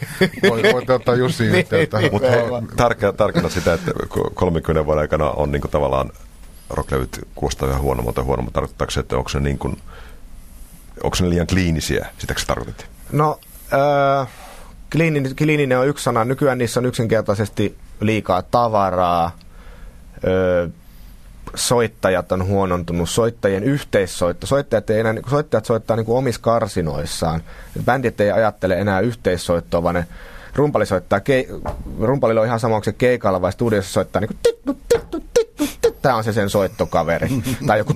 voi, voitte ottaa Jussi niin, yhteyttä. Niin, Mutta tarkena sitä, että 30 vuoden aikana on niin kuin tavallaan rocklevyt kuulostaa vähän huonommalta huonommalta. Tarkoittaako se, että onko se, niin kuin, onko ne liian kliinisiä? Sitäkö se tarkoitit? No, äh, kliininen, kliininen on yksi sana. Nykyään niissä on yksinkertaisesti liikaa tavaraa. Äh, soittajat on huonontunut, soittajien yhteissoitto. Soittajat, ei enää, soittajat soittaa niin kuin omissa karsinoissaan. Bändit ei ajattele enää yhteissoittoa, vaan ne rumpali soittaa, kei, rumpalilla on ihan sama, onko se keikalla vai studiossa soittaa niin kuin tämä on se sen soittokaveri. tai joku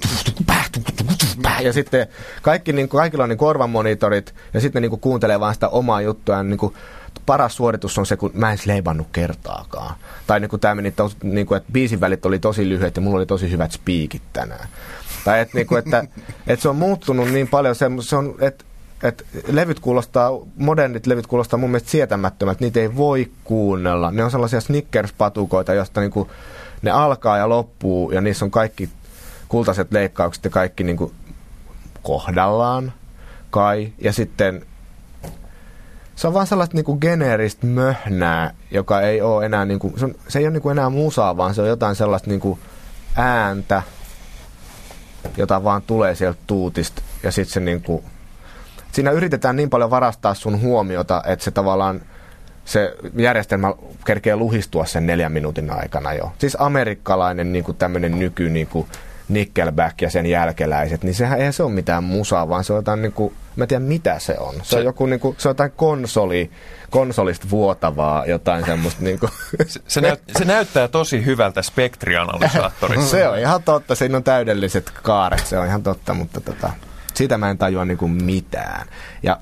ja sitten kaikki, niin kuin, kaikilla on niin korvamonitorit ja sitten niin kuin, kuuntelee vaan sitä omaa juttua. Niin kuin, paras suoritus on se, kun mä en leivannut kertaakaan. Tai niin kuin tämä meni, tos, niin kuin, että biisin välit oli tosi lyhyet ja mulla oli tosi hyvät spiikit tänään. Tai että, niin kuin, että, että se on muuttunut niin paljon, se, se on, että että levyt kuulostaa, modernit levyt kuulostaa mun mielestä sietämättömät, niitä ei voi kuunnella. Ne on sellaisia Snickers-patukoita, joista niinku, ne alkaa ja loppuu ja niissä on kaikki kultaiset leikkaukset ja kaikki niinku kohdallaan kai. Ja sitten se on vaan sellaista niinku geneeristä möhnää, joka ei ole enää, niinku, se, on, se ei ole niinku enää musaa, vaan se on jotain sellaista niinku ääntä, jota vaan tulee sieltä tuutista ja sitten se niinku, siinä yritetään niin paljon varastaa sun huomiota, että se tavallaan se järjestelmä kerkee luhistua sen neljän minuutin aikana jo. Siis amerikkalainen niin kuin tämmöinen nyky niin kuin Nickelback ja sen jälkeläiset, niin sehän eihän se ole mitään musaa, vaan se on jotain, niin kuin, mä en tiedä mitä se on. Se, se on joku, niin kuin, se on jotain konsoli, konsolista vuotavaa, jotain semmoista. Niin kuin. Se, se, näyt, se näyttää tosi hyvältä spektrianalysaattorista. se on ihan totta, siinä on täydelliset kaaret, se on ihan totta, mutta tota, siitä mä en tajua niin kuin mitään. Ja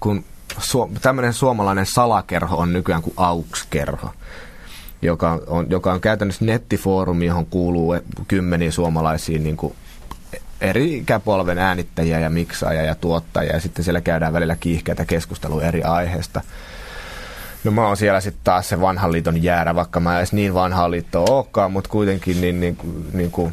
kun su- tämmöinen suomalainen salakerho on nykyään kuin AUX-kerho, joka on, joka on käytännössä nettifoorumi, johon kuuluu kymmeniä suomalaisia niin kuin eri ikäpolven äänittäjiä ja miksaajia ja tuottajia, ja sitten siellä käydään välillä kiihkeitä keskustelua eri aiheista. No mä oon siellä sitten taas se vanhan liiton jäärä, vaikka mä edes niin vanhaa liittoa olekaan, mutta kuitenkin niin, niin, niin kuin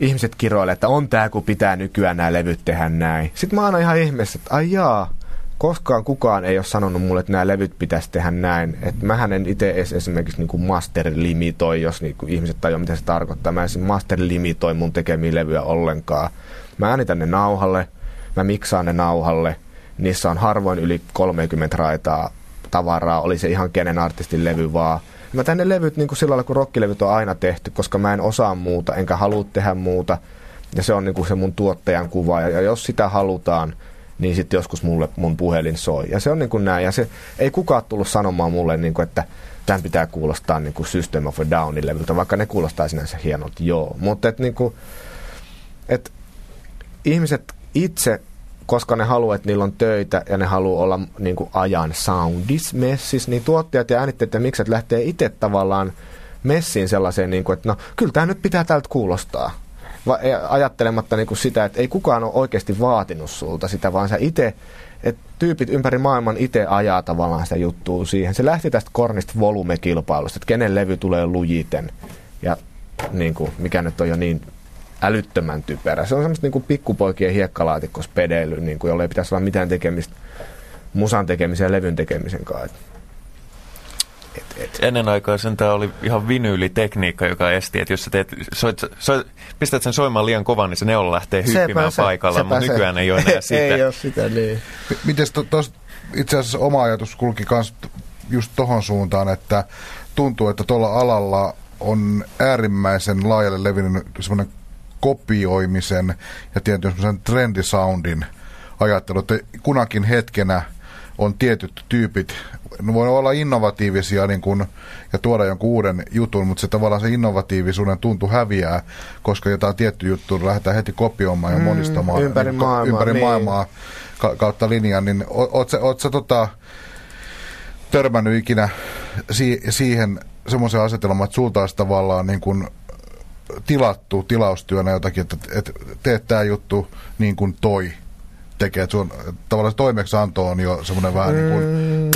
ihmiset kiroilee, että on tää, kun pitää nykyään nämä levyt tehdä näin. Sitten mä oon ihan ihmeessä, että ai jaa, koskaan kukaan ei ole sanonut mulle, että nämä levyt pitäisi tehdä näin. Että mähän en itse edes esimerkiksi niin master-limitoi, jos niin kuin ihmiset tajua, mitä se tarkoittaa. Mä en master-limitoi mun tekemiä levyjä ollenkaan. Mä äänitän ne nauhalle, mä miksaan ne nauhalle. Niissä on harvoin yli 30 raitaa tavaraa, oli se ihan kenen artistin levy vaan – Mä tänne levyt niin kuin sillä lailla, kun rockilevyt on aina tehty, koska mä en osaa muuta, enkä halua tehdä muuta. Ja se on niin kuin se mun tuottajan kuva. Ja jos sitä halutaan, niin sitten joskus mulle mun puhelin soi. Ja se on niin kuin näin. Ja se ei kukaan tullut sanomaan mulle, niin kuin, että tämän pitää kuulostaa niin kuin System of a Downin levyltä, vaikka ne kuulostaa sinänsä hienot, joo. Mutta että niin kuin, et ihmiset itse koska ne haluaa, että niillä on töitä ja ne haluaa olla niin kuin ajan soundis messis, niin tuottajat ja äänittäjät ja mikset lähtee itse tavallaan messiin sellaiseen, niin kuin, että no kyllä tämä nyt pitää tältä kuulostaa. Va- ajattelematta niin kuin sitä, että ei kukaan ole oikeasti vaatinut sulta sitä, vaan sä itse, että tyypit ympäri maailman itse ajaa tavallaan sitä juttua siihen. Se lähti tästä kornista volumekilpailusta, että kenen levy tulee lujiten ja niin kuin, mikä nyt on jo niin älyttömän typerä. Se on semmoista niin pikkupoikien hiekkalaatikossa pedeily, niin kuin, jolle ei pitäisi olla mitään tekemistä musan tekemisen ja levyn tekemisen kanssa. Et, et. Ennen aikaa sen tämä oli ihan vinyylitekniikka, joka esti, että jos sä teet, soit, soit, pistät sen soimaan liian kovan, niin se neula lähtee hyppimään se, paikalla, mutta nykyään ei ole enää sitä. ei ole sitä, niin. Miten itse asiassa oma ajatus kulki myös just tohon suuntaan, että tuntuu, että tuolla alalla on äärimmäisen laajalle levinnyt semmoinen kopioimisen ja tietysti trendisoundin ajattelu, että kunakin hetkenä on tietyt tyypit, ne voi olla innovatiivisia niin kun, ja tuoda jonkun uuden jutun, mutta se tavallaan se innovatiivisuuden tuntu häviää, koska jotain tietty juttu lähdetään heti kopioimaan ja mm, monistamaan ympäri niin, maailmaa, ympäri niin. maailmaa kautta linjan, niin oot sä, oot sä tota, törmännyt ikinä si- siihen semmoisen asetelmaan, että sulta olisi tavallaan niin kuin tilattu tilaustyönä jotakin, että, että teet tämä juttu niin kuin toi tekee. Että sun, tavallaan toimeksianto on jo semmoinen vähän niin kuin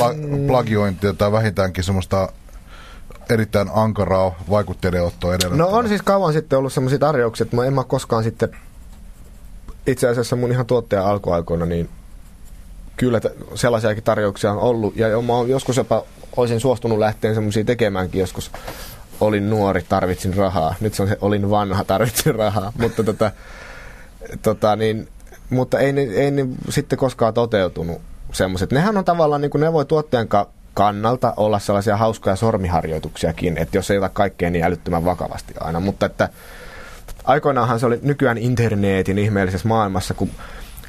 pla- plagiointia tai vähintäänkin semmoista erittäin ankaraa vaikutteiden ottoa edelleen. No on siis kauan sitten ollut semmoisia tarjouksia, että mä en mä koskaan sitten itse asiassa mun ihan tuottaja alkuaikoina, niin kyllä sellaisiakin tarjouksia on ollut. Ja mä joskus jopa olisin suostunut lähteen semmoisia tekemäänkin joskus olin nuori, tarvitsin rahaa. Nyt se on se, olin vanha, tarvitsin rahaa. mutta, tota, tota, niin, mutta ei, ei ne sitten koskaan toteutunut semmoiset. Nehän on tavallaan, niin kuin ne voi tuottajan kannalta olla sellaisia hauskoja sormiharjoituksiakin, että jos ei ota kaikkea niin älyttömän vakavasti aina. Mutta että aikoinaanhan se oli nykyään internetin ihmeellisessä maailmassa, kun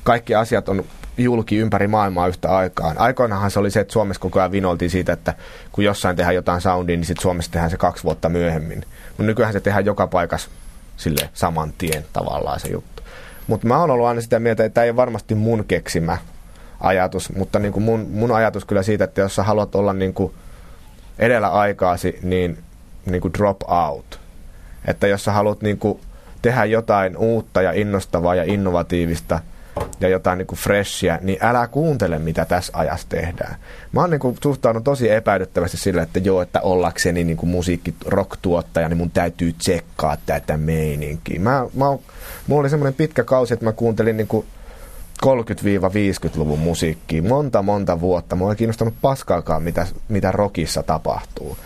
kaikki asiat on julki ympäri maailmaa yhtä aikaan. Aikoinaanhan se oli se, että Suomessa koko ajan vinoltiin siitä, että kun jossain tehdään jotain soundia, niin sitten Suomessa tehdään se kaksi vuotta myöhemmin. Mutta nykyään se tehdään joka paikassa sille saman tien tavallaan se juttu. Mutta mä oon ollut aina sitä mieltä, että tämä ei ole varmasti mun keksimä ajatus, mutta niin kuin mun, mun ajatus kyllä siitä, että jos sä haluat olla niin kuin edellä aikaasi, niin, niin kuin drop out. Että jos sä haluat niin kuin tehdä jotain uutta ja innostavaa ja innovatiivista ja jotain niin kuin freshia, niin älä kuuntele, mitä tässä ajassa tehdään. Mä oon niin kuin suhtaudun tosi epäilyttävästi sille, että joo, että ollakseni niin kuin musiikki rock-tuottaja, niin mun täytyy tsekkaa tätä meininkiä. Mä, mä oon, mulla oli semmoinen pitkä kausi, että mä kuuntelin niin kuin 30-50-luvun musiikkia monta monta vuotta. Mua ei kiinnostanut paskaakaan, mitä, mitä rockissa tapahtuu.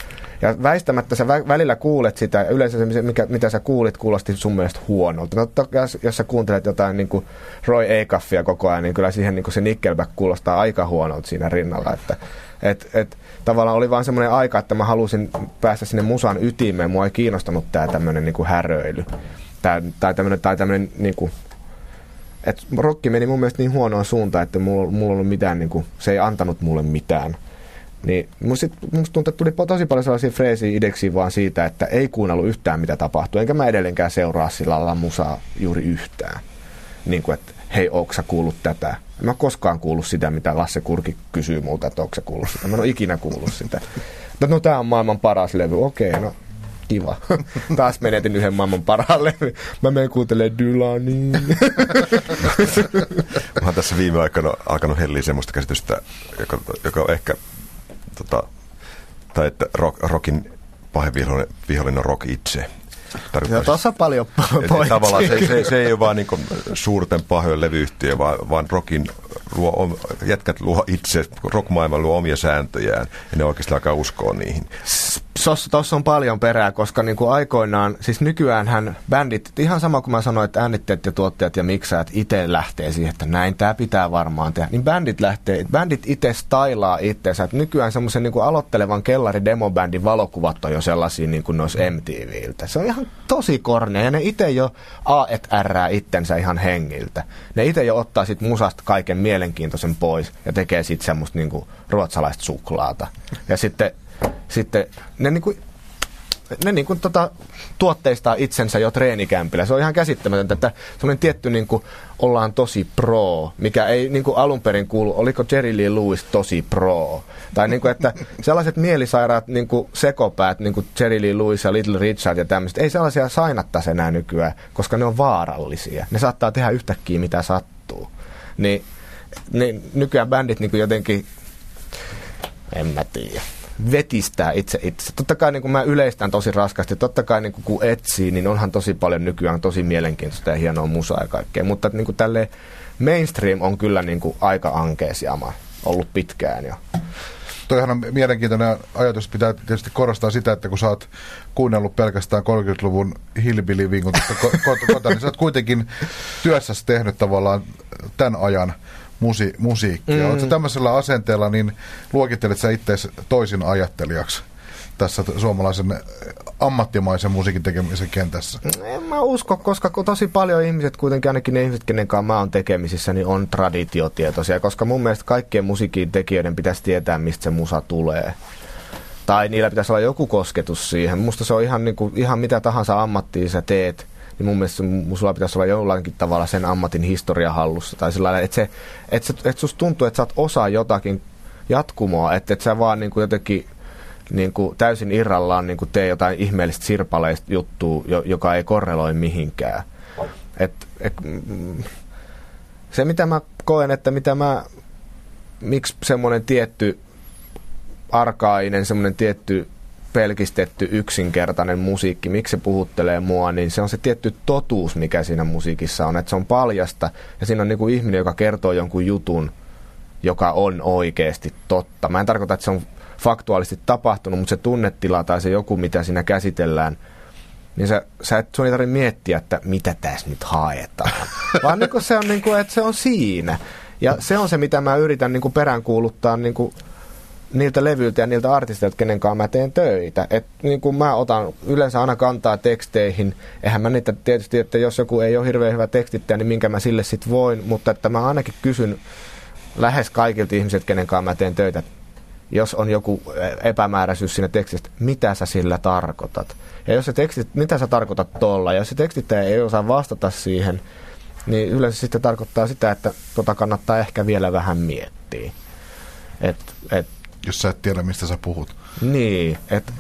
Ja väistämättä sä välillä kuulet sitä, yleensä se, mikä, mitä sä kuulit, kuulosti sun mielestä huonolta. No, jos, jos sä kuuntelet jotain niin kuin Roy Acuffia koko ajan, niin kyllä siihen niin kuin se Nickelback kuulostaa aika huonolta siinä rinnalla. Että, et, et, tavallaan oli vain semmoinen aika, että mä halusin päästä sinne musan ytimeen. Mua ei kiinnostanut tämä tämmöinen niin häröily. Tää, tai tämmöinen, tai tämmöinen niin kuin, et rokki meni mun mielestä niin huonoa suuntaan, että mulla, mulla ollut mitään, niin kuin, se ei antanut mulle mitään. Niin musta, musta tuntuu, että tuli tosi paljon sellaisia freesiä ideksiä vaan siitä, että ei kuunnellut yhtään mitä tapahtuu, enkä mä edelleenkään seuraa sillä lailla musaa juuri yhtään. Niin kuin, että hei, onko sä kuullut tätä? En mä koskaan kuullut sitä, mitä Lasse Kurki kysyy multa, että onko sä kuullut sitä. Mä en ole ikinä kuullut sitä. No, no tää on maailman paras levy. Okei, no kiva. Taas menetin yhden maailman parhaan levy. Mä menen kuuntelemaan Dylaniin. Mä oon tässä viime aikoina alkanut helliä semmoista käsitystä, joka, joka on ehkä tota, tai että rock, rockin pahin vihollinen, vihollinen on rock itse. Joo, tuossa on paljon pointsia. Tavallaan se, se, se, ei ole vain niin suurten pahojen levyyhtiö, vaan, vaan rockin luo, jätkät luo itse, rockmaailma luo omia sääntöjään ja ne oikeasti alkaa uskoa niihin. Tuossa on paljon perää, koska niin kuin aikoinaan, siis nykyään bändit, ihan sama kuin mä sanoin, että äänitteet ja tuottajat ja miksaajat itse lähtee siihen, että näin tämä pitää varmaan tehdä, niin bändit lähtee, bändit itse stylaa itseensä, että nykyään semmoisen niin kuin aloittelevan kellari demobändin valokuvat on jo sellaisia niin kuin noissa MTViltä. Se on ihan tosi kornea ja ne itse jo A et R itsensä ihan hengiltä. Ne itse jo ottaa sit musasta kaiken mielenkiintoisen pois ja tekee sitten semmoista niin kuin ruotsalaista suklaata. Ja sitten sitten ne niin kuin, ne niin kuin tota, tuotteistaa itsensä jo treenikämpillä. Se on ihan käsittämätöntä, että semmoinen tietty niin kuin, ollaan tosi pro, mikä ei niin kuin alun perin kuulu, oliko Jerry Lee Lewis tosi pro. Tai niin kuin, että sellaiset mielisairaat niin kuin sekopäät, niin kuin Jerry Lee Lewis ja Little Richard ja tämmöiset, ei sellaisia sainattaisi enää nykyään, koska ne on vaarallisia. Ne saattaa tehdä yhtäkkiä mitä sattuu. Niin, niin nykyään bändit niin kuin jotenkin, en mä tiedä vetistää itse itse. Totta kai niin kuin mä yleistän tosi raskasti, totta kai niin kuin kun etsii, niin onhan tosi paljon nykyään tosi mielenkiintoista ja hienoa musaa ja kaikkea, mutta niin kuin tälle mainstream on kyllä niin kuin aika ankeesiama ollut pitkään jo. Toihan on mielenkiintoinen ajatus. Pitää tietysti korostaa sitä, että kun sä oot kuunnellut pelkästään 30-luvun hillbilly-vinkutusta kotona, niin sä oot kuitenkin työssäsi tehnyt tavallaan tämän ajan musi, musiikkia. Mm. Oletko tämmöisellä asenteella, niin luokittelet sä itse toisin ajattelijaksi tässä suomalaisen ammattimaisen musiikin tekemisen kentässä? En mä usko, koska tosi paljon ihmiset, kuitenkin ainakin ne ihmiset, kenen kanssa mä oon tekemisissä, niin on traditiotietoisia, koska mun mielestä kaikkien musiikin tekijöiden pitäisi tietää, mistä se musa tulee. Tai niillä pitäisi olla joku kosketus siihen. Musta se on ihan, niin kuin, ihan mitä tahansa ammattia sä teet, niin mun mielestä sulla pitäisi olla jollakin tavalla sen ammatin historia hallussa. Tai sillä että, se, että, se, että susta tuntuu, että sä oot osa jotakin jatkumoa, että, että sä vaan niin kuin jotenkin niin kuin täysin irrallaan niin kuin tee jotain ihmeellistä sirpaleista juttua, joka ei korreloi mihinkään. Et, et, mm, se mitä mä koen, että mitä mä, miksi semmoinen tietty arkainen, semmoinen tietty pelkistetty, yksinkertainen musiikki, miksi se puhuttelee mua, niin se on se tietty totuus, mikä siinä musiikissa on. Että se on paljasta ja siinä on niin kuin ihminen, joka kertoo jonkun jutun, joka on oikeasti totta. Mä en tarkoita, että se on faktuaalisesti tapahtunut, mutta se tunnetila tai se joku, mitä siinä käsitellään, niin sä, sä et, sun ei tarvitse miettiä, että mitä tässä nyt haetaan. Vaan niin kuin se on niin kuin, että se on siinä. Ja se on se, mitä mä yritän niin kuin peräänkuuluttaa niin kuin niiltä levyiltä ja niiltä artisteilta, kenen kanssa mä teen töitä. Et niin kuin mä otan yleensä aina kantaa teksteihin. Eihän mä niitä tietysti, että jos joku ei ole hirveän hyvä tekstittäjä, niin minkä mä sille sitten voin. Mutta että mä ainakin kysyn lähes kaikilta ihmiset, kenen kanssa mä teen töitä, jos on joku epämääräisyys siinä tekstistä, mitä sä sillä tarkoitat. Ja jos se tekstit, mitä sä tarkoitat tuolla, ja jos se tekstittäjä ei osaa vastata siihen, niin yleensä sitten tarkoittaa sitä, että tota kannattaa ehkä vielä vähän miettiä. Et, et, Jos sä et tiedä, mistä sä puhut. niin, että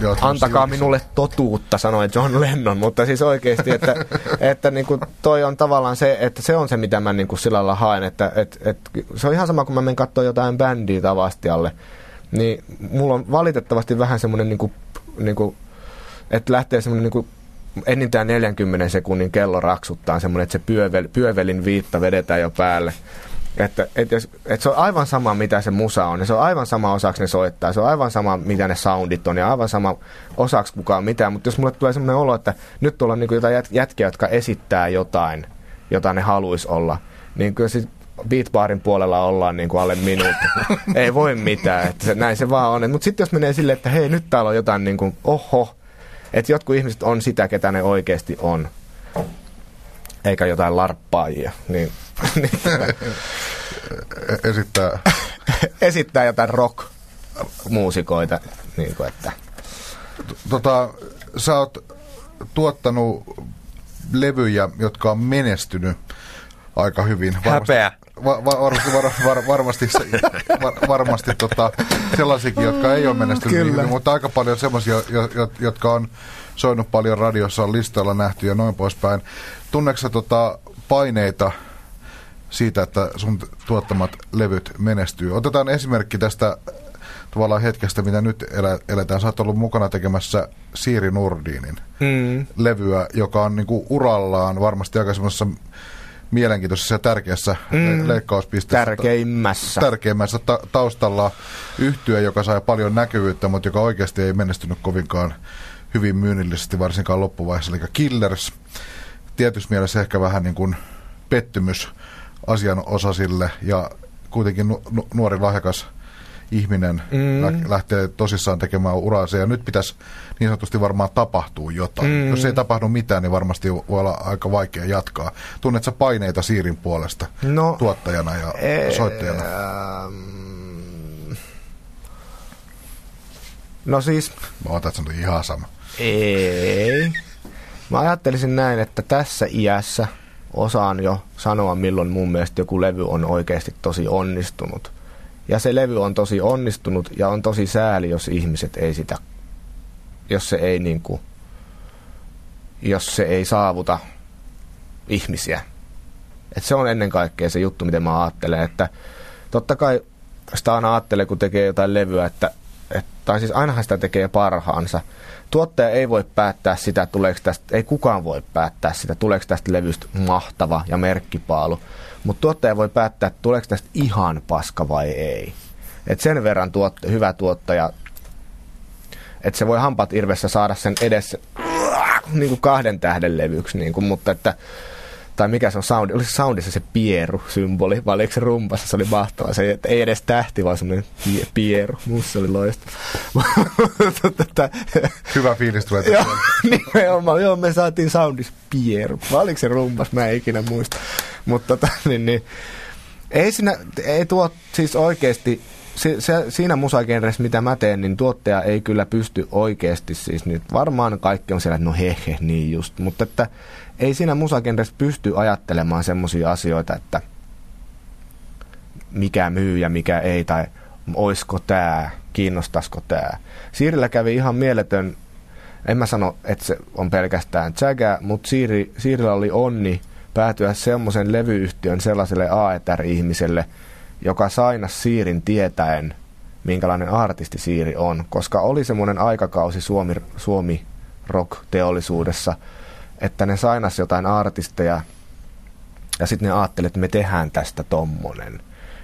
Joo, antakaa minulle totuutta, sanoi John Lennon, mutta siis oikeasti, että, että niin kuin toi on tavallaan se, että se on se, mitä mä niin kuin sillä lailla haen, että, että, että se on ihan sama, kun mä menen katsoa jotain bändiä tavastialle, niin mulla on valitettavasti vähän semmoinen, niin kuin, niin kuin, että lähtee semmoinen niin kuin enintään 40 sekunnin kello raksuttaa semmoinen, että se pyövel, pyövelin viitta vedetään jo päälle. Että, et jos, et se on aivan sama, mitä se musa on. Ja se on aivan sama osaksi ne soittaa. Se on aivan sama, mitä ne soundit on. Ja aivan sama osaksi kukaan mitään. Mutta jos mulle tulee semmoinen olo, että nyt tuolla on niin jotain jät- jätkiä, jotka esittää jotain, jota ne haluaisi olla, niin kyllä siis beatbarin puolella ollaan niin kuin alle minuutti. Ei voi mitään, että se, näin se vaan on. Mutta sitten jos menee silleen, että hei, nyt täällä on jotain niin kuin, oho, että jotkut ihmiset on sitä, ketä ne oikeasti on, eikä jotain larppaajia, niin, Esittää, esittää jotain rock-muusikoita. Niin kuin, että. tota, sä oot tuottanut levyjä, jotka on menestynyt aika hyvin. Häpeä. Va, va, varmasti, var, var, varmasti, se, var, varmasti tota, sellaisiakin, jotka ei ole menestynyt niin Kyllä. hyvin, mutta aika paljon sellaisia, jo, jo, jotka on soinut paljon radiossa, on listoilla nähty ja noin poispäin. Tunneeko tota paineita siitä, että sun tuottamat levyt menestyy? Otetaan esimerkki tästä tavallaan hetkestä, mitä nyt elä, eletään. Sä oot ollut mukana tekemässä Siiri Nurdinin Mm. levyä, joka on niinku urallaan varmasti aika semmoisessa mielenkiintoisessa ja tärkeässä mm. leikkauspisteessä. Tärkeimmässä. Tärkeimmässä ta- taustalla yhtyö, joka sai paljon näkyvyyttä, mutta joka oikeasti ei menestynyt kovinkaan hyvin myynnillisesti, varsinkaan loppuvaiheessa, eli Killers. Tietyssä mielessä ehkä vähän niin kuin pettymys asianosaisille ja kuitenkin nu- nu- nuori lahjakas ihminen mm. lä- lähtee tosissaan tekemään uraansa ja nyt pitäisi niin sanotusti varmaan tapahtuu jotain. Mm. Jos ei tapahdu mitään, niin varmasti voi olla aika vaikea jatkaa. Tunnetko sä paineita Siirin puolesta No, tuottajana ja soittajana? Ähm, no siis, Mä otan, on ihan sama. ei. Mä ajattelisin näin, että tässä iässä osaan jo sanoa, milloin mun mielestä joku levy on oikeasti tosi onnistunut. Ja se levy on tosi onnistunut ja on tosi sääli, jos ihmiset ei sitä, jos se ei niinku, jos se ei saavuta ihmisiä. Et se on ennen kaikkea se juttu, miten mä ajattelen, että totta kai sitä aina ajattelee, kun tekee jotain levyä, että, että tai siis ainahan sitä tekee parhaansa. Tuottaja ei voi päättää sitä, tuleeko tästä, ei kukaan voi päättää sitä, tuleeko tästä levystä mahtava ja merkkipaalu. Mutta tuottaja voi päättää, että tuleeko tästä ihan paska vai ei. Et sen verran tuot, hyvä tuottaja, että se voi hampat irvessä saada sen edessä niin kuin kahden tähden levyksi, niin kuin, mutta että tai mikä se on soundi, oli se soundissa se pieru-symboli, vai oliko se rumpassa, se oli mahtava. Se että ei edes tähti, vaan semmoinen pie- pieru. Musta se oli loistava. Tätä- Hyvä fiilis tulee Joo, nimenomaan. Joo, me saatiin soundissa pieru. Vai oliko se rumpas? Mä en ikinä muista. Mutta tota, niin, niin, ei siinä, ei tuo, siis oikeasti, se, se, siinä musagenressä, mitä mä teen, niin tuottaja ei kyllä pysty oikeasti, siis nyt varmaan kaikki on siellä, että no he, he niin just, mutta että ei siinä musagenressä pysty ajattelemaan semmoisia asioita, että mikä myy ja mikä ei, tai oisko tämä, kiinnostaisiko tämä. Siirillä kävi ihan mieletön, en mä sano, että se on pelkästään Jaga, mutta Siiri, Siirillä oli onni päätyä semmoisen levyyhtiön sellaiselle AETR-ihmiselle, joka sainas Siirin tietäen, minkälainen artisti Siiri on, koska oli semmoinen aikakausi Suomi, Suomi rock-teollisuudessa, että ne sainas jotain artisteja ja sitten ne ajatteli, että me tehdään tästä tommonen.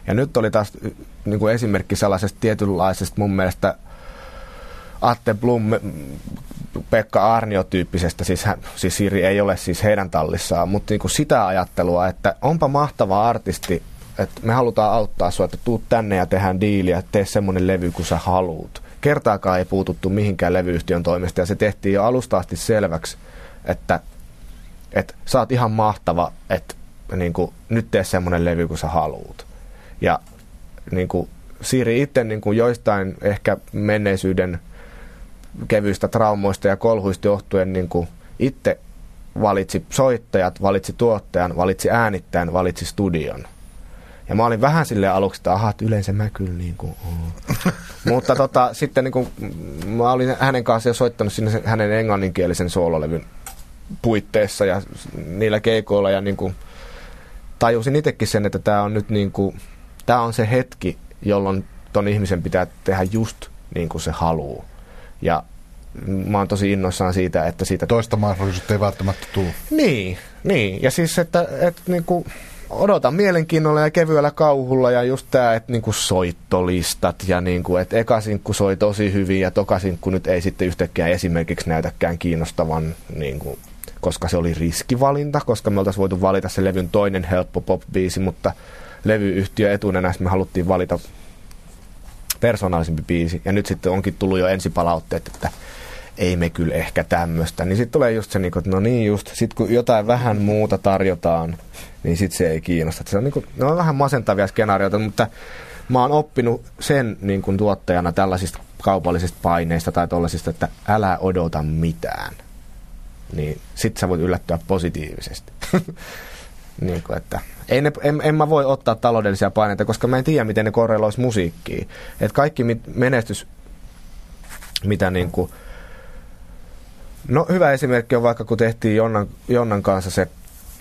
Ja nyt oli taas niin kuin esimerkki sellaisesta tietynlaisesta mun mielestä Atte Blum, Pekka Arnio-tyyppisestä, siis, hän, siis Siri ei ole siis heidän tallissaan, mutta niin kuin sitä ajattelua, että onpa mahtava artisti, että me halutaan auttaa sinua, että tuu tänne ja tehdään diiliä, tee semmoinen levy kuin sä haluut. Kertaakaan ei puututtu mihinkään levyyhtiön toimesta ja se tehtiin jo alusta asti selväksi, että, että sä oot ihan mahtava, että niin kuin, nyt tee semmoinen levy kuin sä haluut. Ja niin kuin, Siiri itse niin kuin joistain ehkä menneisyyden kevyistä traumoista ja kolhuista johtuen niin kuin itse valitsi soittajat, valitsi tuottajan, valitsi äänittäjän, valitsi studion. Ja mä olin vähän silleen aluksi, että aha, yleensä mä kyllä niin kuin, Mutta tota, sitten niin kuin, mä olin hänen kanssaan jo soittanut sinne hänen englanninkielisen soololevyn puitteissa ja niillä keikoilla ja niin kuin, tajusin itsekin sen, että tämä on nyt niin kuin, tämä on se hetki, jolloin ton ihmisen pitää tehdä just niin kuin se haluaa. Ja mä oon tosi innoissaan siitä, että siitä... Toista mahdollisuutta ei välttämättä tule. Niin, niin. Ja siis, että, että niin kuin, odotan mielenkiinnolla ja kevyellä kauhulla ja just tämä, että niinku soittolistat ja niinku, että eka sinkku soi tosi hyvin ja toka sinkku nyt ei sitten yhtäkkiä esimerkiksi näytäkään kiinnostavan, niinku, koska se oli riskivalinta, koska me oltaisiin voitu valita se levyn toinen helppo pop-biisi, mutta levyyhtiö etunenässä me haluttiin valita persoonallisempi biisi ja nyt sitten onkin tullut jo ensipalautteet, että ei me kyllä ehkä tämmöistä. Niin sitten tulee just se, niinku, että no niin just, sit kun jotain vähän muuta tarjotaan, niin sitten se ei kiinnosta. Se on, niinku, ne on vähän masentavia skenaarioita, mutta mä oon oppinut sen niin kuin tuottajana tällaisista kaupallisista paineista tai tollasista, että älä odota mitään. Niin sit sä voit yllättyä positiivisesti. niin kuin, että ei ne, en, en, mä voi ottaa taloudellisia paineita, koska mä en tiedä, miten ne korreloisi musiikkiin. Et kaikki menestys, mitä niin kuin, No hyvä esimerkki on vaikka kun tehtiin Jonnan, Jonnan kanssa se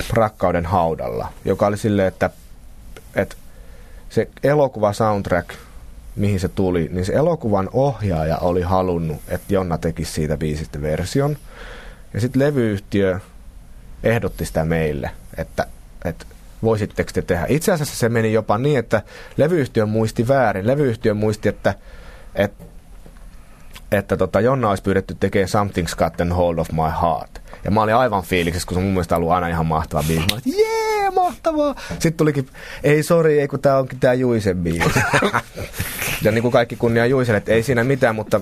Rakkauden haudalla, joka oli silleen, että, että se elokuva soundtrack, mihin se tuli, niin se elokuvan ohjaaja oli halunnut, että Jonna tekisi siitä biisistä version. Ja sitten levyyhtiö ehdotti sitä meille, että, että voisitteko te tehdä. Itse asiassa se meni jopa niin, että levyyhtiö muisti väärin. Levyyhtiö muisti, että, että että tota, Jonna olisi pyydetty tekemään Something's Got Hold of My Heart. Ja mä olin aivan fiiliksessä, kun se mun mielestä ollut aina ihan mahtava biisi. Mä olin, jee, mahtavaa! Sitten tulikin, ei sori, ei kun tää onkin tää Juisen biisi. ja niin kuin kaikki kunnia Juiselle, että ei siinä mitään, mutta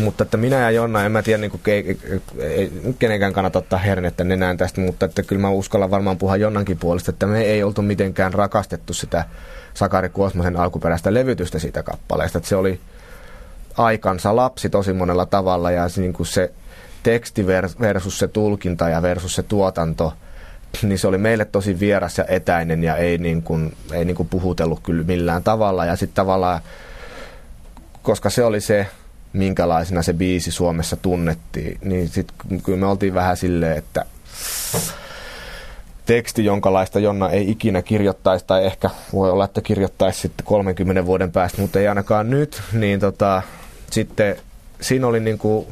mutta että minä ja Jonna, en mä tiedä, niin kuin, ei, ei, kenenkään kannata ottaa hernettä nenään tästä, mutta että kyllä mä uskallan varmaan puhua Jonnankin puolesta, että me ei oltu mitenkään rakastettu sitä Sakari Kuosmasen alkuperäistä levytystä siitä kappaleesta. Että se oli, aikansa lapsi tosi monella tavalla ja se, niin kuin se teksti versus se tulkinta ja versus se tuotanto, niin se oli meille tosi vieras ja etäinen ja ei, niin kuin, ei niin kuin puhutellut kyllä millään tavalla. Ja sitten tavallaan, koska se oli se, minkälaisena se biisi Suomessa tunnettiin, niin sitten kyllä me oltiin vähän silleen, että teksti, jonkalaista Jonna ei ikinä kirjoittaisi, tai ehkä voi olla, että kirjoittaisi sitten 30 vuoden päästä, mutta ei ainakaan nyt, niin tota, sitten siinä oli niin kuin,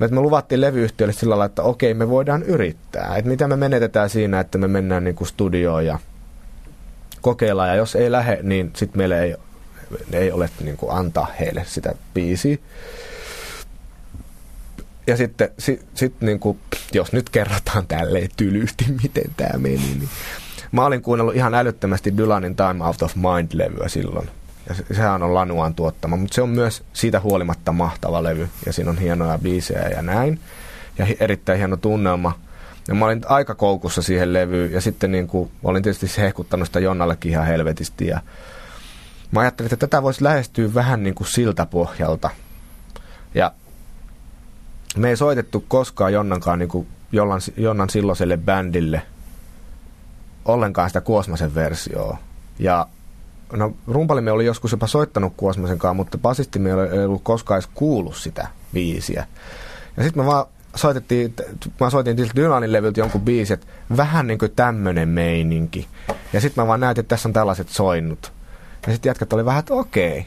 että me luvattiin levyyhtiölle sillä lailla, että okei, me voidaan yrittää. Että mitä me menetetään siinä, että me mennään niin kuin studioon ja kokeillaan. Ja jos ei lähde, niin sitten meillä ei, ei ole niin kuin antaa heille sitä biisiä. Ja sitten, sit, sit niin kuin, jos nyt kerrotaan tälleen tylysti, miten tämä meni, niin mä olin kuunnellut ihan älyttömästi Dylanin Time Out of Mind-levyä silloin. Ja se, sehän on Lanuan tuottama, mutta se on myös siitä huolimatta mahtava levy. Ja siinä on hienoja biisejä ja näin. Ja erittäin hieno tunnelma. Ja mä olin aika koukussa siihen levyyn. Ja sitten niin kuin, olin tietysti hehkuttanut sitä Jonnallekin ihan helvetisti. Ja mä ajattelin, että tätä voisi lähestyä vähän niin kuin siltä pohjalta. Ja me ei soitettu koskaan Jonnankaan niin kuin Jonnan, Jonnan silloiselle bändille ollenkaan sitä Kuosmasen versioa. Ja no rumpalimme oli joskus jopa soittanut Kuosmasen kanssa, mutta basistimme ei ollut koskaan edes kuullut sitä biisiä. Ja sitten me vaan soitettiin, mä soitin Dylanin levyltä jonkun biisi, että vähän niin kuin tämmönen meininki. Ja sitten mä vaan näytin, että tässä on tällaiset soinnut. Ja sitten jätkät oli vähän, että okei.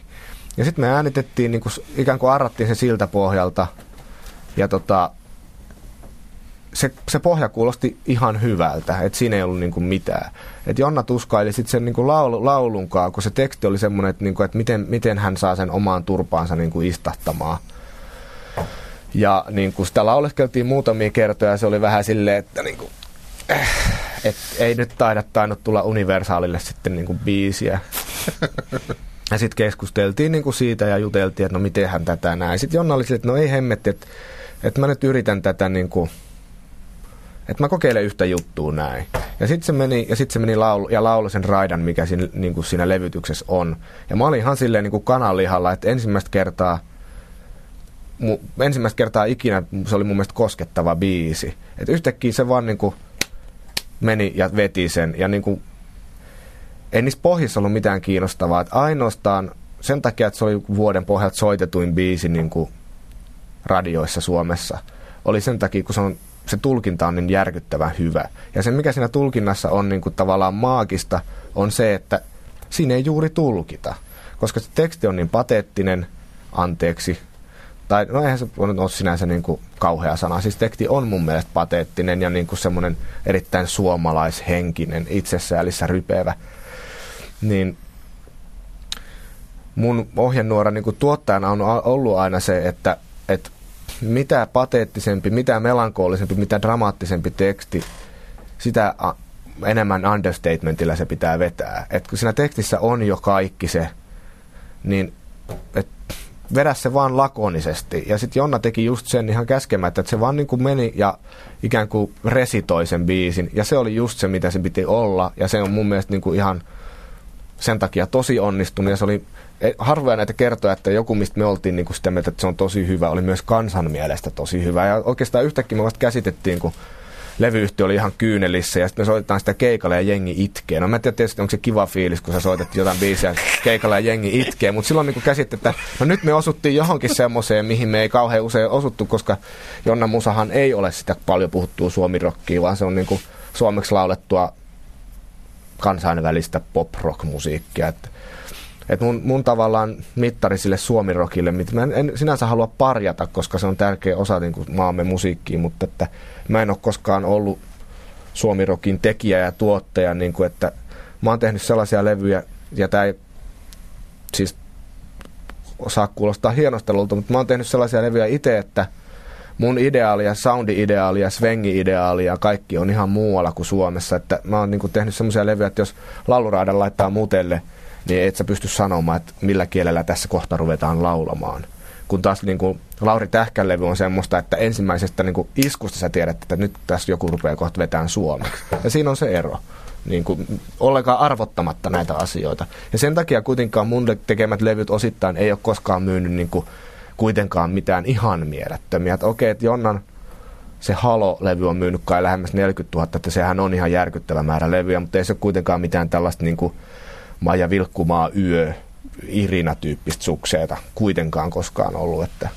Ja sitten me äänitettiin, niin kuin, ikään kuin arrattiin se siltä pohjalta. Ja tota, se, se pohja kuulosti ihan hyvältä, että siinä ei ollut niinku mitään. Et Jonna tuskaili sitten sen niinku laulu, laulunkaan, kun se teksti oli semmoinen, että, niinku, että miten, miten hän saa sen omaan turpaansa niinku istahtamaan. Ja niinku sitä lauleskeltiin muutamia kertoja ja se oli vähän silleen, että niinku, äh, et ei nyt taida tainnut tulla universaalille sitten niinku biisiä. Ja sitten keskusteltiin niinku siitä ja juteltiin, että no mitenhän tätä näin. Sitten Jonna oli silleen, että no ei hemmetti, että, että mä nyt yritän tätä niinku, että mä kokeilen yhtä juttua näin. Ja sitten se meni, ja sit se meni laulu, ja laulu sen raidan, mikä siinä, niin kuin siinä levytyksessä on. Ja mä olin ihan silleen niin kuin kananlihalla, että ensimmäistä kertaa mu, ensimmäistä kertaa ikinä se oli mun mielestä koskettava biisi. Et yhtäkkiä se vaan niinku meni ja veti sen. Ja niinku, ei niissä pohjissa ollut mitään kiinnostavaa. Et ainoastaan sen takia, että se oli vuoden pohjalta soitetuin biisi niinku radioissa Suomessa, oli sen takia, kun se, on, se tulkinta on niin järkyttävän hyvä. Ja se, mikä siinä tulkinnassa on niinku tavallaan maagista, on se, että siinä ei juuri tulkita. Koska se teksti on niin pateettinen, anteeksi, tai no eihän se ole sinänsä niin kuin kauhea sana. Siis teksti on mun mielestä pateettinen ja niin kuin semmoinen erittäin suomalaishenkinen, itsesäälissä rypevä. Niin mun ohjenuora niin tuottajana on ollut aina se, että, että mitä pateettisempi, mitä melankoolisempi, mitä dramaattisempi teksti, sitä enemmän understatementilla se pitää vetää. Et kun siinä tekstissä on jo kaikki se, niin et vedä se vaan lakonisesti. Ja sitten Jonna teki just sen ihan käskemättä, että se vaan niin kuin meni ja ikään kuin resitoi sen biisin. Ja se oli just se, mitä se piti olla. Ja se on mun mielestä niin kuin ihan sen takia tosi onnistunut. Ja se oli e, harvoja näitä kertoja, että joku, mistä me oltiin niin sitä mieltä, että se on tosi hyvä, oli myös kansan mielestä tosi hyvä. Ja oikeastaan yhtäkkiä me vasta käsitettiin, kun levyyhtiö oli ihan kyynelissä ja sitten me soitetaan sitä keikalle ja jengi itkee. No mä en tiedä tietysti, onko se kiva fiilis, kun sä soitat jotain biisiä keikalle ja jengi itkee, mutta silloin niin käsitte, että no nyt me osuttiin johonkin semmoiseen, mihin me ei kauhean usein osuttu, koska Jonna Musahan ei ole sitä paljon puhuttua suomirokkia, vaan se on niin kuin suomeksi laulettua kansainvälistä pop-rock-musiikkia. Että et mun, mun tavallaan mittari sille suomirokille, mitä mä en, en sinänsä halua parjata, koska se on tärkeä osa niin kuin maamme musiikkiin, mutta että mä en ole koskaan ollut suomirokin tekijä ja tuottaja, niin kuin, että mä oon tehnyt sellaisia levyjä, ja tämä ei siis osaa kuulostaa hienostelulta, mutta mä oon tehnyt sellaisia levyjä itse, että mun ideaali ja soundi-ideaali ja svengi-ideaali ja kaikki on ihan muualla kuin Suomessa. Että mä oon niin kuin tehnyt sellaisia levyjä, että jos lauluraadan laittaa mutelle – niin et sä pysty sanomaan, että millä kielellä tässä kohta ruvetaan laulamaan. Kun taas niin kuin Lauri Tähkän levy on semmoista, että ensimmäisestä niin kuin iskusta sä tiedät, että nyt tässä joku rupeaa kohta vetään suomeksi. Ja siinä on se ero. Niin kuin, ollenkaan arvottamatta näitä asioita. Ja sen takia kuitenkaan mun tekemät levyt osittain ei ole koskaan myynyt niin kuin, kuitenkaan mitään ihan mielettömiä. Että okei, että Jonnan se Halo-levy on myynyt kai lähemmäs 40 000, että sehän on ihan järkyttävä määrä levyjä, mutta ei se kuitenkaan mitään tällaista niin kuin, Maija Vilkkumaa yö, Irina-tyyppistä sukseeta kuitenkaan koskaan ollut, että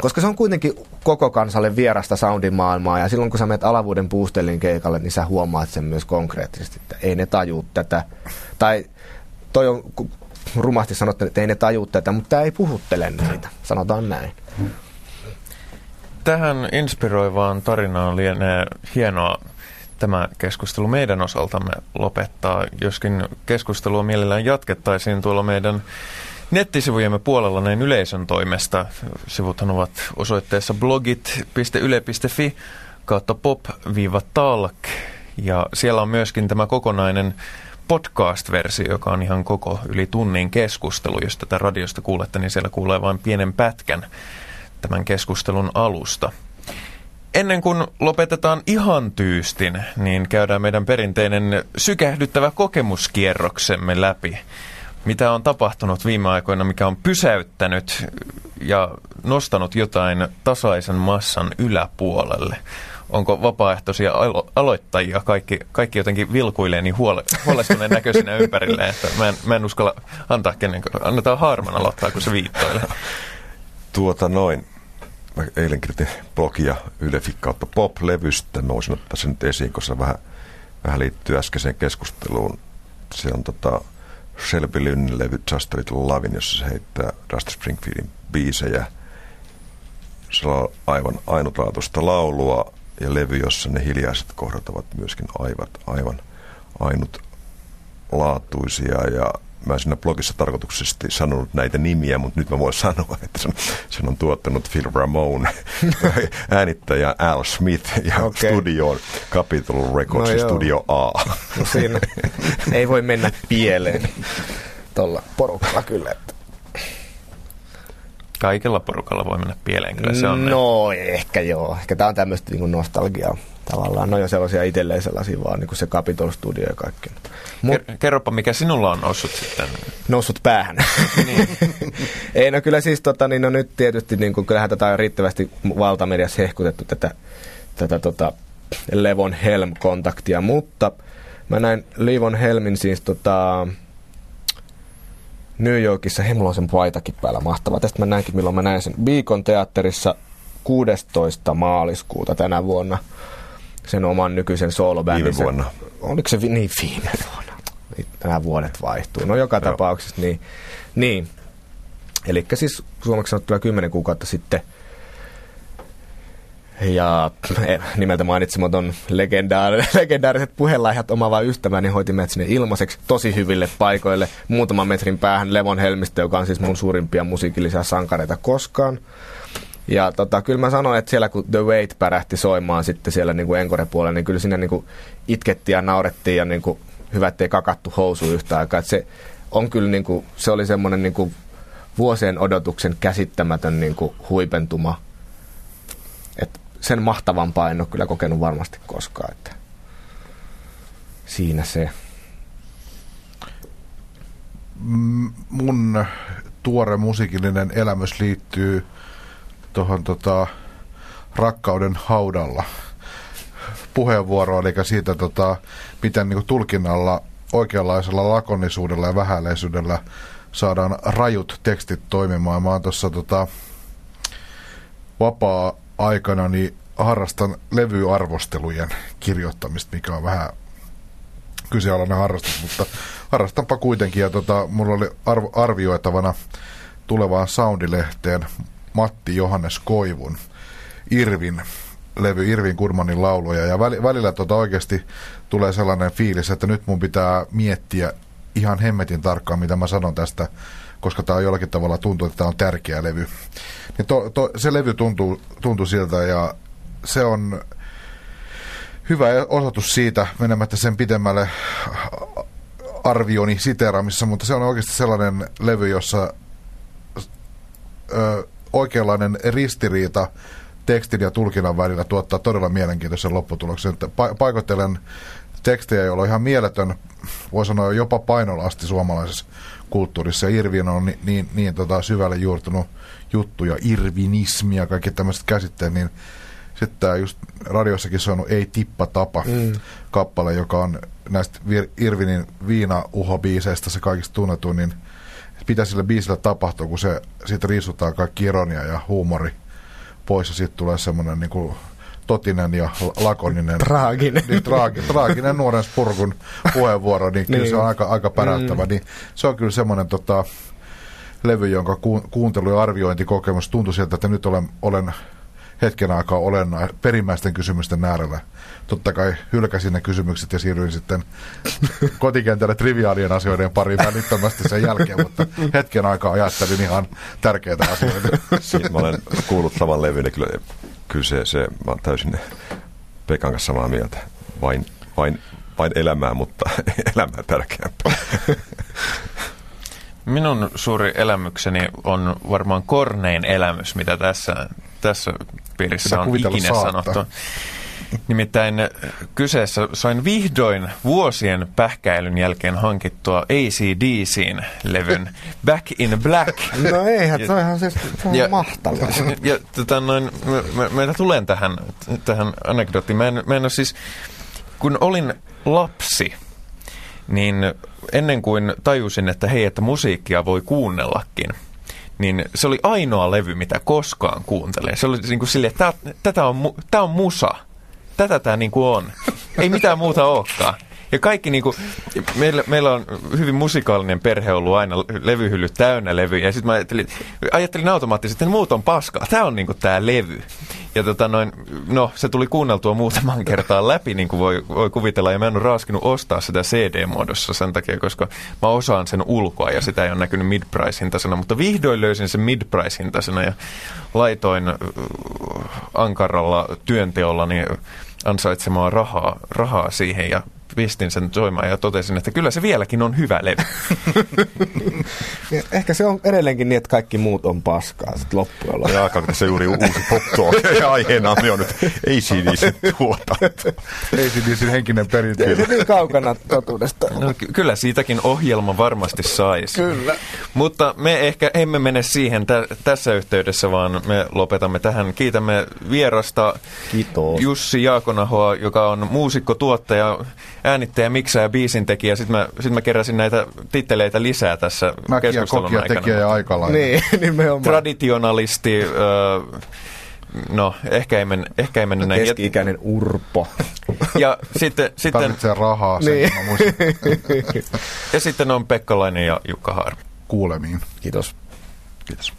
koska se on kuitenkin koko kansalle vierasta soundin maailmaa ja silloin kun sä menet alavuuden puustelin keikalle, niin sä huomaat sen myös konkreettisesti, että ei ne taju tätä. Tai toi on rumasti sanottu, että ei ne taju tätä, mutta tämä ei puhuttele niitä, sanotaan näin. Tähän inspiroivaan tarinaan lienee hienoa tämä keskustelu meidän osaltamme lopettaa, joskin keskustelua mielellään jatkettaisiin tuolla meidän nettisivujemme puolella näin yleisön toimesta. Sivuthan ovat osoitteessa blogit.yle.fi kautta pop-talk ja siellä on myöskin tämä kokonainen podcast-versio, joka on ihan koko yli tunnin keskustelu. Jos tätä radiosta kuulette, niin siellä kuulee vain pienen pätkän tämän keskustelun alusta. Ennen kuin lopetetaan ihan tyystin, niin käydään meidän perinteinen sykähdyttävä kokemuskierroksemme läpi. Mitä on tapahtunut viime aikoina, mikä on pysäyttänyt ja nostanut jotain tasaisen massan yläpuolelle? Onko vapaaehtoisia alo- aloittajia? Kaikki, kaikki jotenkin vilkuilee niin huole- huolestuneen näköisinä ympärille, että mä en, mä en uskalla antaa kenenkään. Annetaan Harman aloittaa, kun se viittoilee. Tuota noin mä eilen kirjoitin blogia Yle kautta pop-levystä. Mä voisin ottaa sen nyt esiin, koska vähän, vähän liittyy äskeiseen keskusteluun. Se on tota Shelby Lynn levy Just a Little Lovin, jossa se heittää Dusty Springfieldin biisejä. Se on aivan ainutlaatuista laulua ja levy, jossa ne hiljaiset kohdat ovat myöskin aivan, aivan ainutlaatuisia ja mä siinä blogissa tarkoituksesti sanonut näitä nimiä, mutta nyt mä voin sanoa, että sen, sen on tuottanut Phil Ramone, äänittäjä Al Smith ja okay. studio Capitol Records no Studio A. No siinä ei voi mennä pieleen tuolla porukalla kyllä. Että. Kaikella porukalla voi mennä pieleen, kyllä se on. No ne. ehkä joo. Ehkä tää on tämmöistä niin nostalgiaa tavallaan. No jo sellaisia itselleen sellaisia vaan, niin kuin se Capitol Studio ja kaikki. Mut, Kerropa, mikä sinulla on noussut sitten? Noussut päähän. Niin. Ei, no kyllä siis tota, niin no nyt tietysti, niin kuin, kyllähän tätä on riittävästi valtamediassa hehkutettu tätä, tätä tota, Levon Helm-kontaktia, mutta mä näin Levon Helmin siis tota, New Yorkissa, hei mulla on sen paitakin päällä mahtava. Tästä mä näinkin, milloin mä näin sen Beacon teatterissa 16. maaliskuuta tänä vuonna sen oman nykyisen soolobändinsä. Viime vuonna. Oliko se vi- niin viime vuonna? Nämä vuodet vaihtuu. No joka Joo. tapauksessa niin. niin. Eli siis suomeksi sanottuna 10 kuukautta sitten – ja eh, nimeltä mainitsematon legendaar, legendaariset puhelaihat omava ystäväni hoiti meidät sinne ilmaiseksi tosi hyville paikoille muutaman metrin päähän Levon Helmistä, joka on siis mun suurimpia musiikillisia sankareita koskaan. Ja tota, kyllä mä sanoin, että siellä kun The Wait pärähti soimaan sitten siellä niin kuin Encore-puolella, niin kyllä siinä niin kuin itkettiin ja naurettiin ja niin kuin, hyvä, ettei kakattu housu yhtä aikaa. Että se on kyllä niin kuin, se oli semmoinen niin kuin vuosien odotuksen käsittämätön niin kuin huipentuma. Että sen mahtavampaa en ole kyllä kokenut varmasti koskaan. Että siinä se. Mun tuore musiikillinen elämys liittyy tuohon tota, rakkauden haudalla puheenvuoroon, eli siitä, tota, miten niin tulkinnalla, oikeanlaisella lakonisuudella ja vähäleisyydellä saadaan rajut tekstit toimimaan. Mä oon tuossa tota, vapaa-aikana niin harrastan levyarvostelujen kirjoittamista, mikä on vähän kyseenalainen harrastus, mutta harrastanpa kuitenkin. Ja tota, mulla oli arvo, arvioitavana tulevaan Soundilehteen Matti Johannes Koivun Irvin levy, Irvin Kurmanin lauluja. Ja välillä tota oikeasti tulee sellainen fiilis, että nyt mun pitää miettiä ihan hemmetin tarkkaan, mitä mä sanon tästä, koska tämä on jollakin tavalla tuntuu, että tämä on tärkeä levy. Niin to, to, se levy tuntuu, tuntuu siltä ja se on hyvä osoitus siitä, menemättä sen pidemmälle arvioni siteeraamissa, mutta se on oikeasti sellainen levy, jossa ö, oikeanlainen ristiriita tekstin ja tulkinnan välillä tuottaa todella mielenkiintoisen lopputuloksen. Pa- paikoittelen tekstejä, joilla on ihan mieletön, voi sanoa jopa painolasti suomalaisessa kulttuurissa. Irvin on niin, niin, niin tota, syvälle juurtunut juttu ja irvinismi ja kaikki tämmöiset käsitteet, niin sitten tämä just radiossakin soinut Ei tippa tapa mm. kappale, joka on näistä Irvinin viina-uho-biiseistä se kaikista tunnetuin, niin mitä sille biisille tapahtuu, kun se siitä riisutaan kaikki ironia ja huumori pois ja sitten tulee semmoinen niin kuin totinen ja lakoninen. Traaginen. Niin, traagi, traaginen nuoren spurkun puheenvuoro, niin kyllä niin. se on aika, aika päräyttävä. Mm. Niin se on kyllä semmoinen tota, levy, jonka kuuntelu- ja arviointikokemus tuntui sieltä, että nyt olen, olen hetken aikaa olenna perimmäisten kysymysten äärellä. Totta kai hylkäsin ne kysymykset ja siirryin sitten kotikentälle triviaalien asioiden pariin välittömästi sen jälkeen, mutta hetken aikaa ajattelin ihan tärkeitä asioita. Siitä mä olen kuullut saman levyn, niin kyllä, kyllä se, se, mä olen täysin Pekan kanssa samaa mieltä. Vain, vain, vain elämää, mutta elämää tärkeämpää. Minun suuri elämykseni on varmaan kornein elämys, mitä tässä, tässä piirissä on ikinä saattaa. sanottu. Nimittäin äh, kyseessä sain vihdoin vuosien pähkäilyn jälkeen hankittua ACDCin levyn Back in Black. No eihän, se on ihan siis, se on ja, mahtavaa. Ja, ja tota noin, mä, mä, mä tulen tähän, tähän anekdoottiin. Mä en, mä en ole siis, kun olin lapsi, niin ennen kuin tajusin, että hei, että musiikkia voi kuunnellakin, niin se oli ainoa levy, mitä koskaan kuuntelin. Se oli niin kuin silleen, että tätä on, on musa. Tätä tämä niin kuin on. Ei mitään muuta olekaan. Ja kaikki niinku, meillä, meillä on hyvin musikaalinen perhe ollut aina levyhyllyt täynnä levyjä. Ja sitten mä ajattelin, ajattelin automaattisesti, että muut on paskaa. Tämä on niinku tämä levy. Ja tota noin, no se tuli kuunneltua muutaman kertaa läpi, niin kuin voi, voi kuvitella. Ja mä en ole raaskinut ostaa sitä CD-muodossa sen takia, koska mä osaan sen ulkoa ja sitä ei ole näkynyt mid-price-hintaisena. Mutta vihdoin löysin sen mid-price-hintaisena ja laitoin ankaralla työnteolla niin ansaitsemaa rahaa, rahaa siihen ja pistin sen soimaan ja totesin, että kyllä se vieläkin on hyvä levy. Ehkä se on edelleenkin niin, että kaikki muut on paskaa sitten loppujen lopuksi. Ja alkaa tässä juuri uusi pop ja aiheena on nyt ACDC tuotanto. ACDCin henkinen perintö. Ei se niin kaukana totuudesta. No, ky- kyllä siitäkin ohjelma varmasti saisi. Kyllä. Mutta me ehkä emme mene siihen tä- tässä yhteydessä, vaan me lopetamme tähän. Kiitämme vierasta Kiitos. Jussi Jaakonahoa, joka on muusikko, tuottaja, äänittäjä, miksaaja, biisintekijä. Sitten mä, sit mä keräsin näitä titteleitä lisää tässä Mäkiä, keskustelun kokia, aikana. tekijä ja aikalainen. Niin, nimenomaan. Traditionalisti, öö, no ehkä ei, men, ehkä ei mennä näin. Keski-ikäinen urpo. ja sitten, sitten, Tarvitsee rahaa, sen Niin. mä ja sitten on Pekkalainen ja Jukka Haar. Kuulemiin. Kiitos. Kiitos.